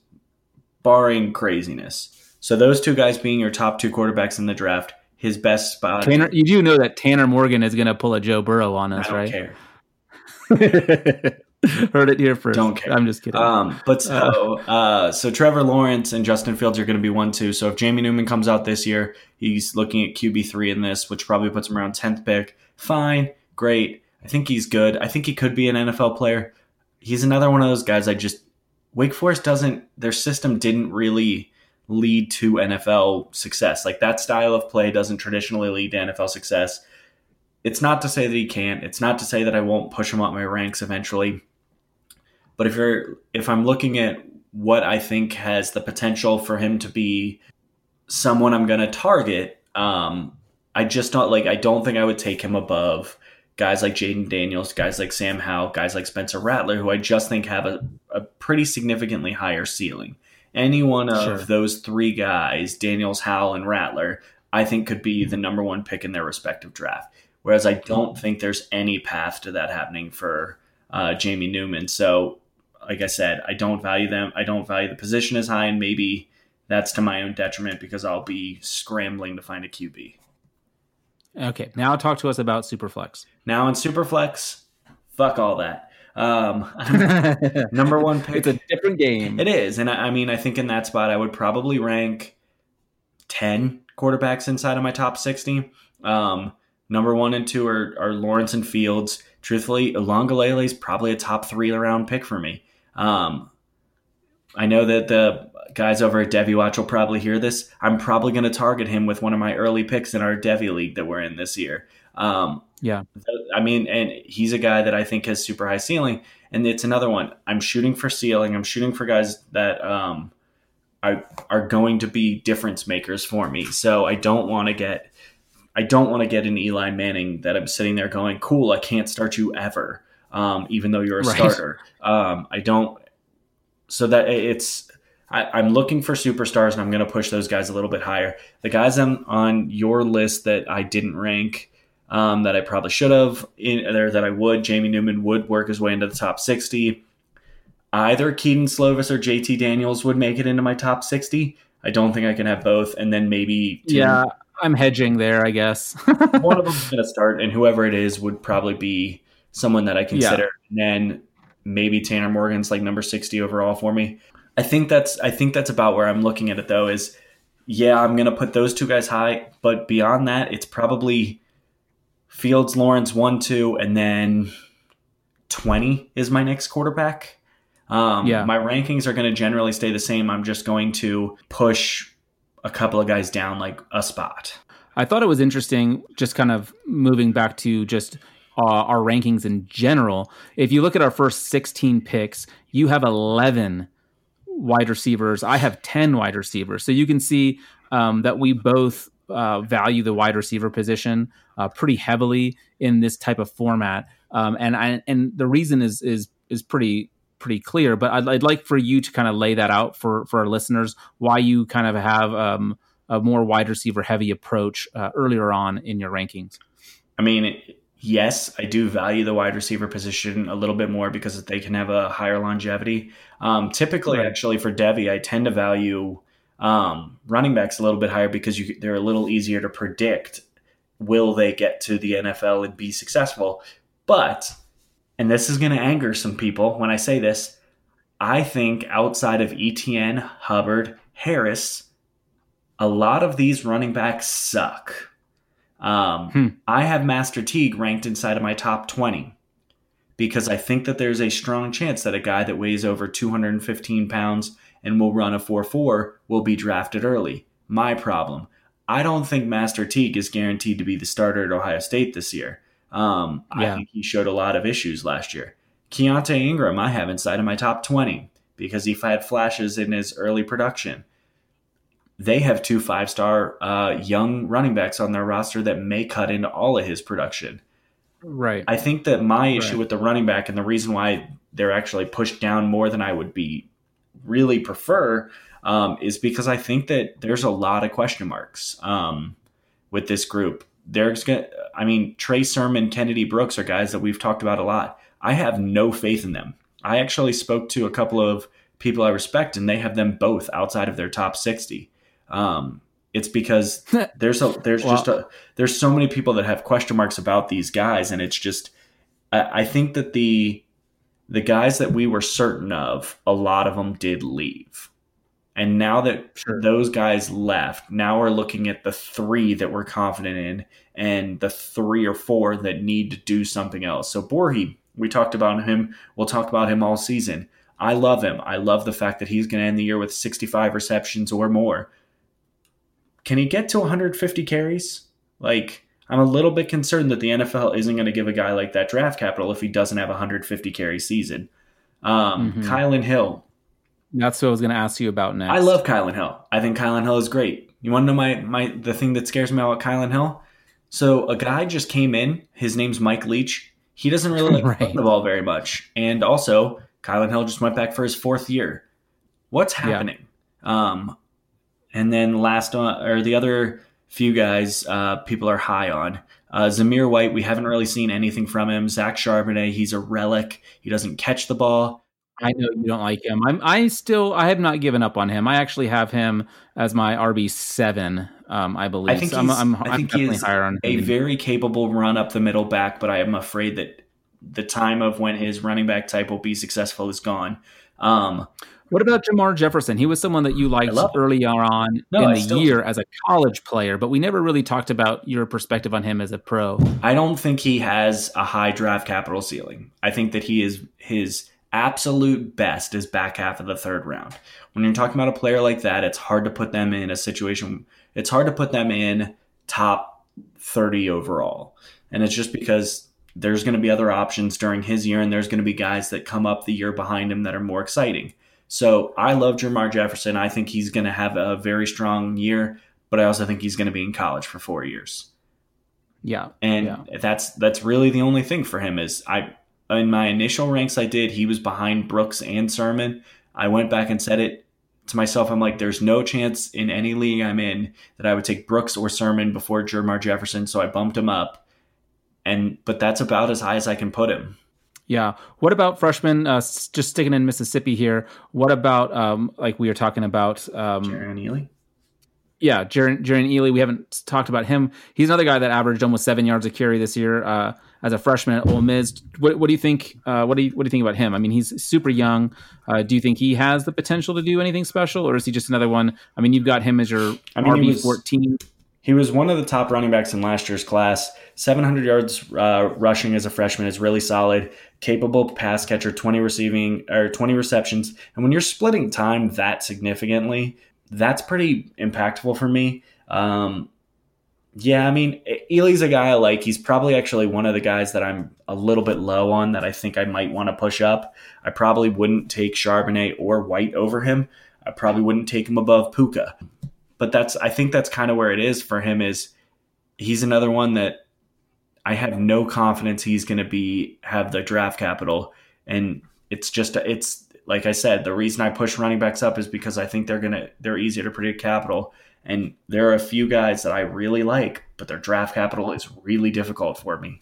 barring craziness. So those two guys being your top two quarterbacks in the draft, his best spot. Tanner, you do know that Tanner Morgan is going to pull a Joe Burrow on I us, don't right? care. Heard it here first. Don't care. I'm just kidding. Um, but so, uh, so Trevor Lawrence and Justin Fields are going to be one two. So if Jamie Newman comes out this year, he's looking at QB three in this, which probably puts him around tenth pick. Fine, great. I think he's good. I think he could be an NFL player. He's another one of those guys. I just Wake Forest doesn't. Their system didn't really lead to NFL success. Like that style of play doesn't traditionally lead to NFL success. It's not to say that he can't. It's not to say that I won't push him up my ranks eventually. But if you're if I'm looking at what I think has the potential for him to be someone I'm going to target, um, I just don't like. I don't think I would take him above guys like Jayden Daniels, guys like Sam Howe, guys like Spencer Rattler, who I just think have a, a pretty significantly higher ceiling. Any one of Sure. those three guys, Daniels, Howell, and Rattler, I think could be the number one pick in their respective draft. Whereas I don't think there's any path to that happening for uh, Jamie Newman. So, like I said, I don't value them. I don't value the position as high, and maybe that's to my own detriment because I'll be scrambling to find a QB. okay, now talk to us about Superflex. Now in Superflex, fuck all that. Um, number one pick. it's a different game. It is, and I, I mean, I think in that spot, I would probably rank ten quarterbacks inside of my top sixty. Um, number one and two are, are Lawrence and Fields. Truthfully, Longalele is probably a top three round pick for me. Um, I know that the guys over at Devy Watch will probably hear this. I'm probably going to target him with one of my early picks in our Devy league that we're in this year. Um, Yeah. I mean, and he's a guy that I think has super high ceiling. And it's another one. I'm shooting for ceiling. I'm shooting for guys that um, are, are going to be difference makers for me. So I don't want to get. I don't want to get an Eli Manning that I'm sitting there going, "Cool, I can't start you ever," um, even though you're a Right. starter. Um, I don't. So that it's I, I'm looking for superstars, and I'm going to push those guys a little bit higher. The guys on on your list that I didn't rank, um, that I probably should have, in there that I would. Jamie Newman would work his way into the top 60. Either Kedon Slovis or JT Daniels would make it into my top 60. I don't think I can have both, and then maybe Tim- Yeah, I'm hedging there, I guess. one of them's going to start, and whoever it is would probably be someone that I consider. And then maybe Tanner Morgan's like number sixty overall for me. I think that's I think that's about where I'm looking at it though. Is yeah, I'm going to put those two guys high, but beyond that, it's probably Fields, Lawrence one, two, and then twenty is my next quarterback. Um, Yeah. my rankings are going to generally stay the same. I'm just going to push a couple of guys down like a spot. I thought it was interesting, just kind of moving back to just uh, our rankings in general. If you look at our first 16 picks, you have 11 wide receivers. I have 10 wide receivers. So you can see um, that we both uh, value the wide receiver position uh, pretty heavily in this type of format. Um, and I, and the reason is is is pretty pretty clear. But I'd, I'd like for you to kind of lay that out for for our listeners why you kind of have um, a more wide receiver heavy approach uh, earlier on in your rankings. I mean, yes, I do value the wide receiver position a little bit more because they can have a higher longevity. Um, typically, Right. actually, for Devy, I tend to value um, running backs a little bit higher because you, they're a little easier to predict. Will they get to the NFL and be successful? But, and this is going to anger some people when I say this, I think outside of Etienne, Hubbard, Harris, a lot of these running backs suck. Um, Hmm. I have Master Teague ranked inside of my top 20 because I think that there's a strong chance that a guy that weighs over 215 pounds and will run a 4 4 will be drafted early. My problem. I don't think Master Teague is guaranteed to be the starter at Ohio State this year. Um, Yeah. I think he showed a lot of issues last year. Keaontay Ingram, I have inside of my top 20 because he had flashes in his early production. They have two five star uh, young running backs on their roster that may cut into all of his production. Right. I think that my issue with the running back and the reason why they're actually pushed down more than I would be really prefer um, is because I think that there's a lot of question marks um, with this group. There's going I mean, Trey Sermon, Kennedy Brooks are guys that we've talked about a lot. I have no faith in them. I actually spoke to a couple of people I respect, and they have them both outside of their top 60. Um, it's because there's a there's Well- just a there's so many people that have question marks about these guys, and it's just I, I think that the the guys that we were certain of, a lot of them did leave. And now that Sure. those guys left, now we're looking at the three that we're confident in and the three or four that need to do something else. So Borghi, we talked about him. We'll talk about him all season. I love him. I love the fact that he's going to end the year with 65 receptions or more. Can he get to 150 carries? Like, I'm a little bit concerned that the NFL isn't going to give a guy like that draft capital if he doesn't have a 150 carry season. Um, Mhm. Kylin Hill. That's what I was going to ask you about next. I love Kylin Hill. I think Kylin Hill is great. You want to know my, my the thing that scares me about Kylin Hill? So a guy just came in. His name's Mike Leach. He doesn't really like Right. the ball very much. And also, Kylin Hill just went back for his fourth year. What's Yeah. happening? Um, and then last on, or the other few guys, uh, people are high on. Uh, Zamir White, we haven't really seen anything from him. Zach Charbonnet, he's a relic. He doesn't catch the ball. I know you don't like him. I'm. I still. I have not given up on him. I actually have him as my RB seven. Um, I believe. I think So I'm. he's- I'm, I I'm think he is higher on him. a very capable run up the middle back, but I am afraid that the time of when his running back type will be successful is gone. Um, What about Jermar Jefferson? He was someone that you liked earlier on No, in I the year as a college player, but we never really talked about your perspective on him as a pro. I don't think he has a high draft capital ceiling. I think that he is his absolute best is back half of the third round. When you're talking about a player like that, it's hard to put them in a situation. It's hard to put them in top 30 overall. And it's just because there's going to be other options during his year, and there's going to be guys that come up the year behind him that are more exciting. So I love Jermar Jefferson. I think he's going to have a very strong year, but I also think he's going to be in college for four years Yeah. and Yeah. that's that's really the only thing for him is I in my initial ranks I did he was behind Brooks and Sermon. I went back and said it to myself. I'm like, there's no chance in any league I'm in that I would take Brooks or Sermon before Jermar Jefferson, so I bumped him up. And but that's about as high as I can put him. Yeah. What about freshmen? Uh, just sticking in Mississippi here. What about um, like we were talking about? Um, Jerrion Ealy. yeah, Jerrion, Ealy. We haven't talked about him. He's another guy that averaged almost seven yards a carry this year uh, as a freshman at Ole Miss. What, what do you think? Uh, what do you what do you think about him? I mean, he's super young. Uh, do you think he has the potential to do anything special, or is he just another one? I mean, you've got him as your I mean, RB fourteen. He was one of the top running backs in last year's class. 700 yards uh, rushing as a freshman is really solid. Capable pass catcher, 20 receiving or 20 receptions. And when you're splitting time that significantly, that's pretty impactful for me. Um, yeah, I mean, Ealy's a guy I like. He's probably actually one of the guys that I'm a little bit low on that I think I might want to push up. I probably wouldn't take Charbonnet or White over him. I probably wouldn't take him above Puka but that's I think that's kind of where it is for him is he's another one that I have no confidence he's going to be have the draft capital and it's just it's like I said the reason I push running backs up is because I think they're going to they're easier to predict capital and there are a few guys that I really like but their draft capital is really difficult for me.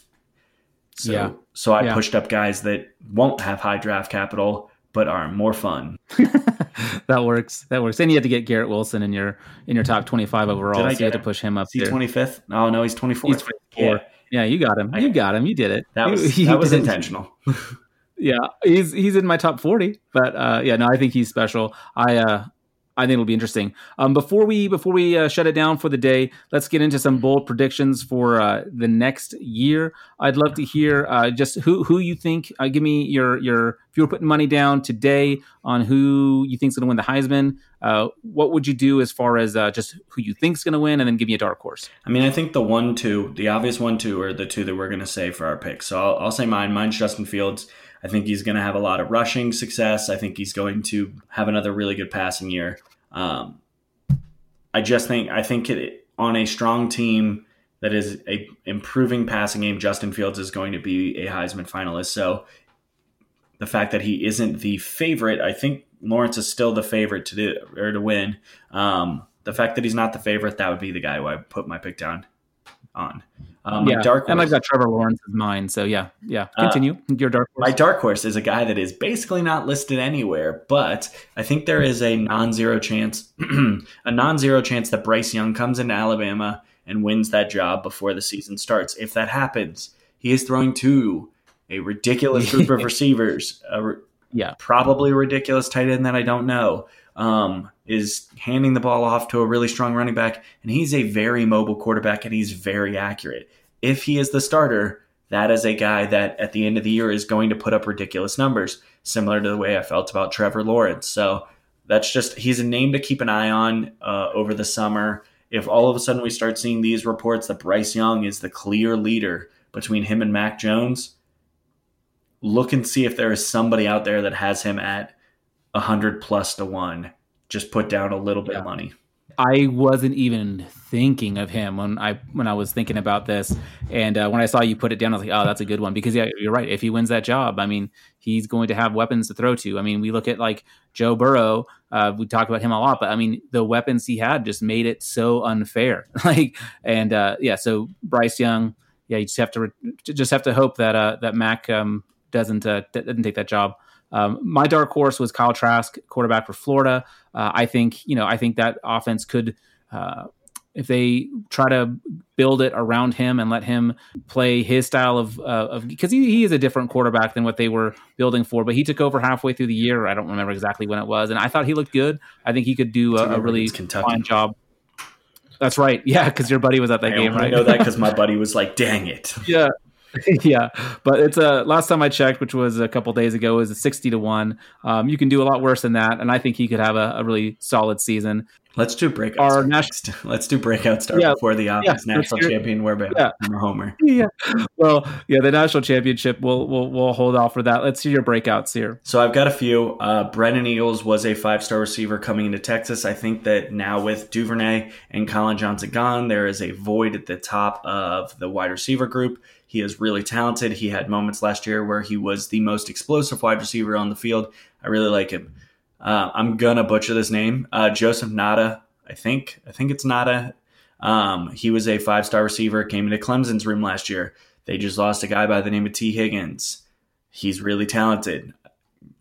So Yeah. so I Yeah. pushed up guys that won't have high draft capital but are more fun. that works. That works. And you had to get Garrett Wilson in your in your top twenty five overall. Did I so you had get to push him up Is he 25th? Oh no, he's 24th. He's 24. Yeah, you got him. You got him. You did it. That was you that was intentional. Yeah, he's he's in my top forty. But uh, yeah, no, I think he's special. I uh, I think it'll be interesting. Um, before we before we uh, shut it down for the day, let's get into some bold predictions for uh, the next year. I'd love to hear uh, just who who you think. Uh, give me your your if you were putting money down today on who you think's going to win the Heisman. Uh, what would you do as far as uh, just who you think's going to win, and then give me a dark horse? I mean, I think the one two, the obvious one two, are the two that we're going to say for our picks. So I'll, I'll say mine. Mine's Justin Fields. I think he's going to have a lot of rushing success. I think he's going to have another really good passing year. Um, I just think I think it, on a strong team that is a improving passing game, Justin Fields is going to be a Heisman finalist. So the fact that he isn't the favorite, I think Lawrence is still the favorite to do or to win. Um, the fact that he's not the favorite, that would be the guy who I put my pick down on. Um, yeah, dark horse, and I've got Trevor Lawrence as mine. So yeah, yeah. Uh, Continue uh, your dark horse. My dark horse is a guy that is basically not listed anywhere, but I think there is a non-zero chance, a non-zero chance that Bryce Young comes into Alabama and wins that job before the season starts. If that happens, he is throwing to a ridiculous group of receivers. A, yeah, probably a ridiculous tight end that I don't know. Um, is handing the ball off to a really strong running back, and he's a very mobile quarterback and he's very accurate. If he is the starter, that is a guy that at the end of the year is going to put up ridiculous numbers, similar to the way I felt about Trevor Lawrence. So that's just, he's a name to keep an eye on uh, over the summer. If all of a sudden we start seeing these reports that Bryce Young is the clear leader between him and Mac Jones, look and see if there is somebody out there that has him at 100 plus to one just put down a little bit yeah. of money. I wasn't even thinking of him when I when I was thinking about this, and uh, when I saw you put it down, I was like, "Oh, that's a good one." Because yeah, you're right. If he wins that job, I mean, he's going to have weapons to throw to. I mean, we look at like Joe Burrow. Uh, we talk about him a lot, but I mean, the weapons he had just made it so unfair. like, and uh, yeah, so Bryce Young, yeah, you just have to re- just have to hope that uh, that Mac um, doesn't uh, doesn't take that job. Um, my dark horse was Kyle Trask, quarterback for Florida. Uh, I think you know I think that offense could. Uh, if they try to build it around him and let him play his style of of because he, he is a different quarterback than what they were building for, but he took over halfway through the year. I don't remember exactly when it was, and I thought he looked good. I think he could do a, a really fine job. That's right. Yeah, because your buddy was at that I game, right? I know that because my buddy was like, "Dang it!" Yeah, yeah, but it's a uh, last time I checked, which was a couple days ago, is a sixty to one. Um, you can do a lot worse than that, and I think he could have a, a really solid season. Let's do breakout. Our national, let's do breakout start yeah, before the obvious yeah, national champion. Where yeah. I'm a homer. Yeah. Well, yeah, the national championship. We'll we'll we'll hold off for that. Let's see your breakouts here. So I've got a few. Uh, Brennan Eagles was a five star receiver coming into Texas. I think that now with Duvernay and Collin Johnson gone, there is a void at the top of the wide receiver group. He is really talented. He had moments last year where he was the most explosive wide receiver on the field. I really like him. Uh, I'm gonna butcher this name. Uh, Joseph Ngata, I think. I think it's Ngata. Um, he was a five star receiver. Came into Clemson's room last year. They just lost a guy by the name of Tee Higgins. He's really talented.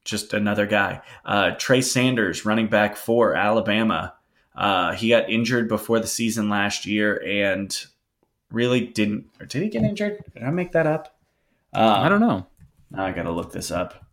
Just another guy. Uh, Trey Sanders, running back for Alabama. Uh, he got injured before the season last year and really didn't. Or did he get injured? Did I make that up? Um, I don't know. Now I got to look this up.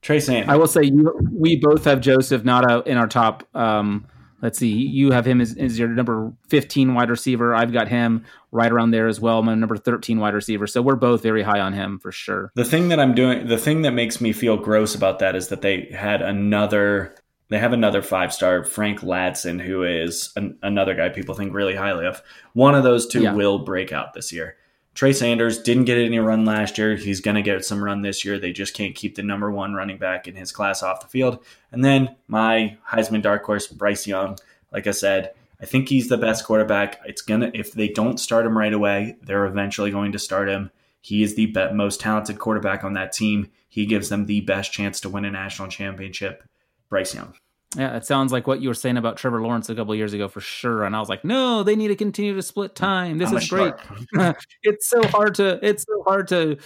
Trey Sanders. I will say you, we both have Joseph Ngata in our top. Um, let's see, you have him as, as, your number 15 wide receiver. I've got him right around there as well. My number 13 wide receiver. So we're both very high on him for sure. The thing that I'm doing, the thing that makes me feel gross about that is that they had another they have another five star, Frank Ladson, who is an, another guy people think really highly of. One of those two yeah. will break out this year. Trey Sanders didn't get any run last year. He's going to get some run this year. They just can't keep the number one running back in his class off the field. And then my Heisman dark horse, Bryce Young. Like I said, I think he's the best quarterback. It's gonna if they don't start him right away, they're eventually going to start him. He is the most talented quarterback on that team. He gives them the best chance to win a national championship. Bryce Young. Yeah, it sounds like what you were saying about Trevor Lawrence a couple years ago for sure. And I was like, no, they need to continue to split time. This I'm is great. it's so hard to it's so hard to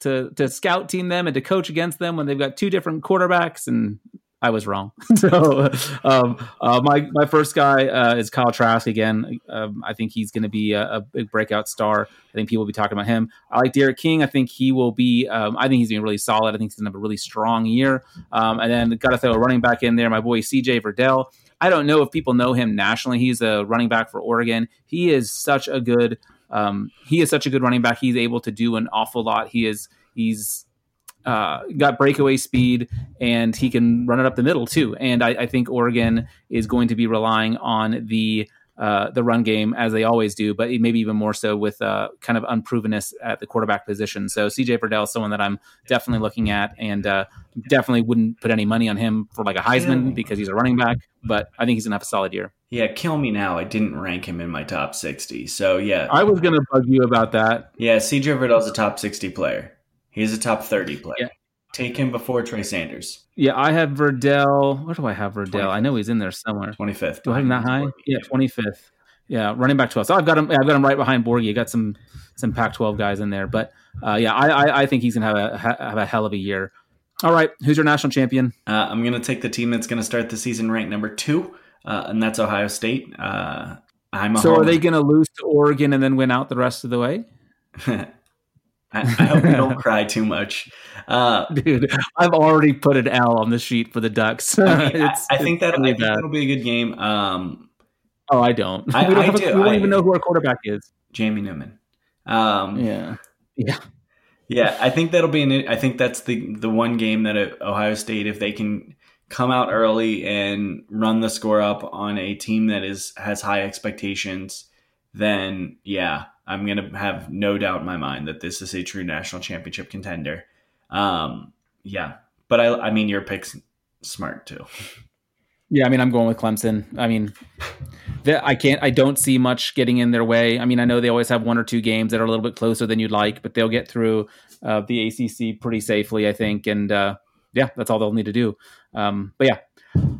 to to scout team them and to coach against them when they've got two different quarterbacks. And I was wrong. so um, uh, my my first guy uh, is Kyle Trask again. Um, I think he's going to be a, a, big breakout star. I think people will be talking about him. I like D'Eriq King. I think he will be. Um, I think he's being really solid. I think he's going to have a really strong year. Um, and then got to throw a running back in there. My boy C.J. Verdell. I don't know if people know him nationally. He's a running back for Oregon. He is such a good. Um, he is such a good running back. He's able to do an awful lot. He is. He's uh, got breakaway speed and he can run it up the middle too. And I, I think Oregon is going to be relying on the uh, the run game as they always do, but maybe even more so with uh, kind of unprovenness at the quarterback position. So CJ Verdell is someone that I'm definitely looking at, and uh, definitely wouldn't put any money on him for like a Heisman because he's a running back. But I think he's gonna have a solid year. Yeah, kill me now. I didn't rank him in my top sixty, so yeah, I was gonna bug you about that. Yeah, CJ Verdell's a top sixty player. He's a top 30 player. Yeah. Take him before Trey Sanders. Yeah, I have Verdell. Where do I have Verdell? 25th. I know he's in there somewhere. 25th. Do I have him that high? Yeah, 25th. Yeah, running back 12. So I've got him. I've got him right behind Borghi. I got some some Pac-12 guys in there, but uh, yeah, I, I, I think he's gonna have a have a hell of a year. All right, who's your national champion? Uh, I'm gonna take the team that's gonna start the season ranked number two, uh, and that's Ohio State. Uh, I'm so are they gonna lose to Oregon and then win out the rest of the way? I, I hope you don't cry too much. Uh, Dude, I've already put an L on the sheet for the Ducks. I, mean, I, I think that really that'll be a good game. Um, oh, I don't. I, we don't, do. we don't even know who our quarterback is. Jamie Newman. Um, yeah, yeah, yeah. I think that'll be an. I think that's the the one game that Ohio State, if they can come out early and run the score up on a team that is has high expectations, then yeah, I'm going to have no doubt in my mind that this is a true national championship contender. Um, yeah, but I, I mean, your pick's smart too. Yeah, I mean, I'm going with Clemson. I mean, I can't, I don't see much getting in their way. I mean, I know they always have one or two games that are a little bit closer than you'd like, but they'll get through uh, the ACC pretty safely, I think. And uh, yeah, that's all they'll need to do. Um, but yeah,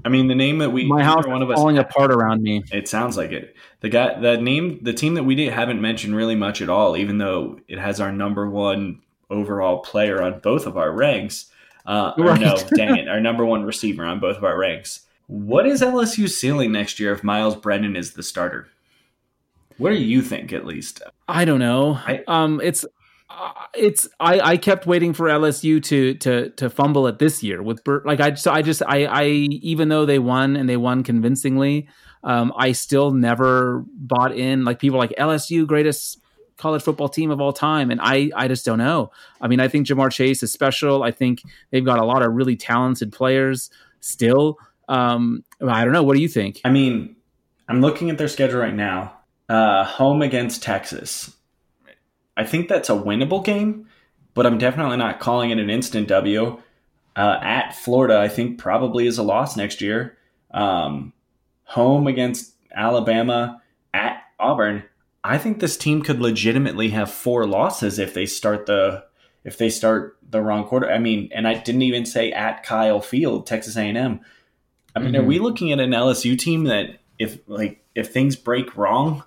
I mean, the name that we my house one of us falling apart around me. It sounds like it. The guy, the name, the team that we didn't, haven't mentioned really much at all, even though it has our number one overall player on both of our ranks. Uh, right. no, dang it, our number one receiver on both of our ranks. What is LSU's ceiling next year if Myles Brennan is the starter? What do you think, at least? I don't know. I, um, it's it's I, I kept waiting for LSU to to to fumble it this year with Bert. Like I so I just I I even though they won and they won convincingly, um, I still never bought in. Like people like LSU greatest college football team of all time, and I I just don't know. I mean, I think Ja'Marr Chase is special. I think they've got a lot of really talented players still. Um, I don't know. What do you think? I mean, I'm looking at their schedule right now. Uh, home against Texas I think that's a winnable game, but I'm definitely not calling it an instant W. Uh, at Florida, I think probably is a loss next year. Um, home against Alabama, at Auburn, I think this team could legitimately have four losses if they start the if they start the wrong quarter. I mean, and I didn't even say at Kyle Field, Texas A&M. I mean, mm-hmm. are we looking at an LSU team that if like if things break wrong,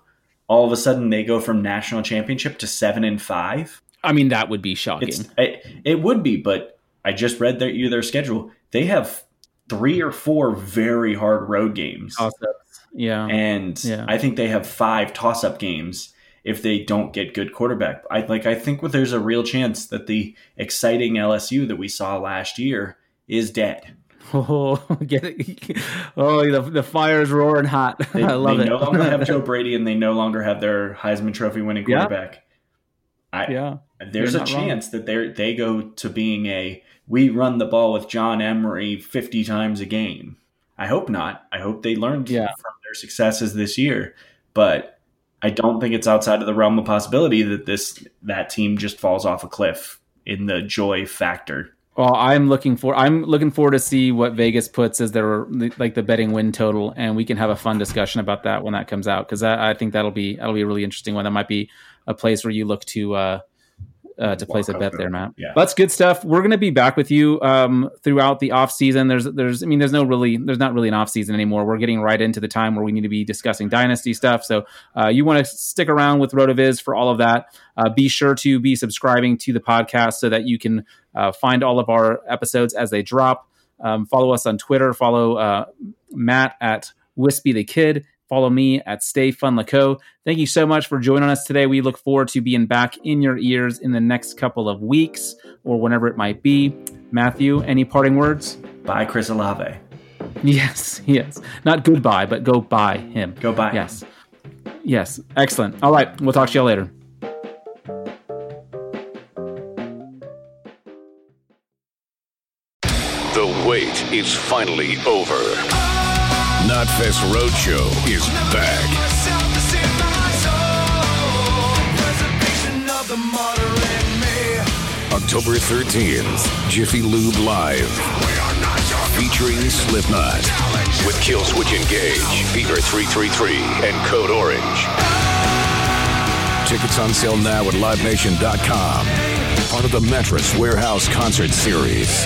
all of a sudden they go from national championship to seven and five. I mean, that would be shocking. It, it, would be, but I just read their their schedule. They have three or four very hard road games. Yeah, and yeah. I think they have five toss up games if they don't get good quarterback. I like. I think there's a real chance that the exciting LSU that we saw last year is dead. Oh, get it! Oh, the, the fire's roaring hot. They, I love they it. no longer have Joe Brady, and they no longer have their Heisman Trophy winning quarterback. Yeah. I, yeah. There's a chance wrong. that they they go to being a we run the ball with John Emery 50 times a game. I hope not. I hope they learned yeah. from their successes this year, but I don't think it's outside of the realm of possibility that this that team just falls off a cliff in the joy factor. Well, I'm looking for I'm looking forward to see what Vegas puts as their like the betting win total, and we can have a fun discussion about that when that comes out because I, I, think that'll be that'll be a really interesting one. That might be a place where you look to uh, uh, to place a bet there, Matt. Yeah. That's good stuff. We're going to be back with you um, throughout the off season. There's, there's, I mean, there's no really, there's not really an off season anymore. We're getting right into the time where we need to be discussing dynasty stuff. So uh, you want to stick around with Rotoviz for all of that. Uh, be sure to be subscribing to the podcast so that you can uh, find all of our episodes as they drop. Um, follow us on Twitter. Follow uh, Matt at Wispy the Kid. Follow me at Stay Fun Laco. Thank you so much for joining us today. We look forward to being back in your ears in the next couple of weeks or whenever it might be. Matthew, any parting words? Bye, Chris Olave. Yes, yes. Not goodbye, but go by him. Go by. Yes. Yes. Excellent. All right. We'll talk to y'all later. The wait is finally over. Knotfest Roadshow is back. October 13th, Jiffy Lube Live. Featuring Slipknot. With Killswitch Engage, Fever 333, and Code Orange. Tickets on sale now at LiveNation.com. Part of the Mattress Warehouse Concert Series.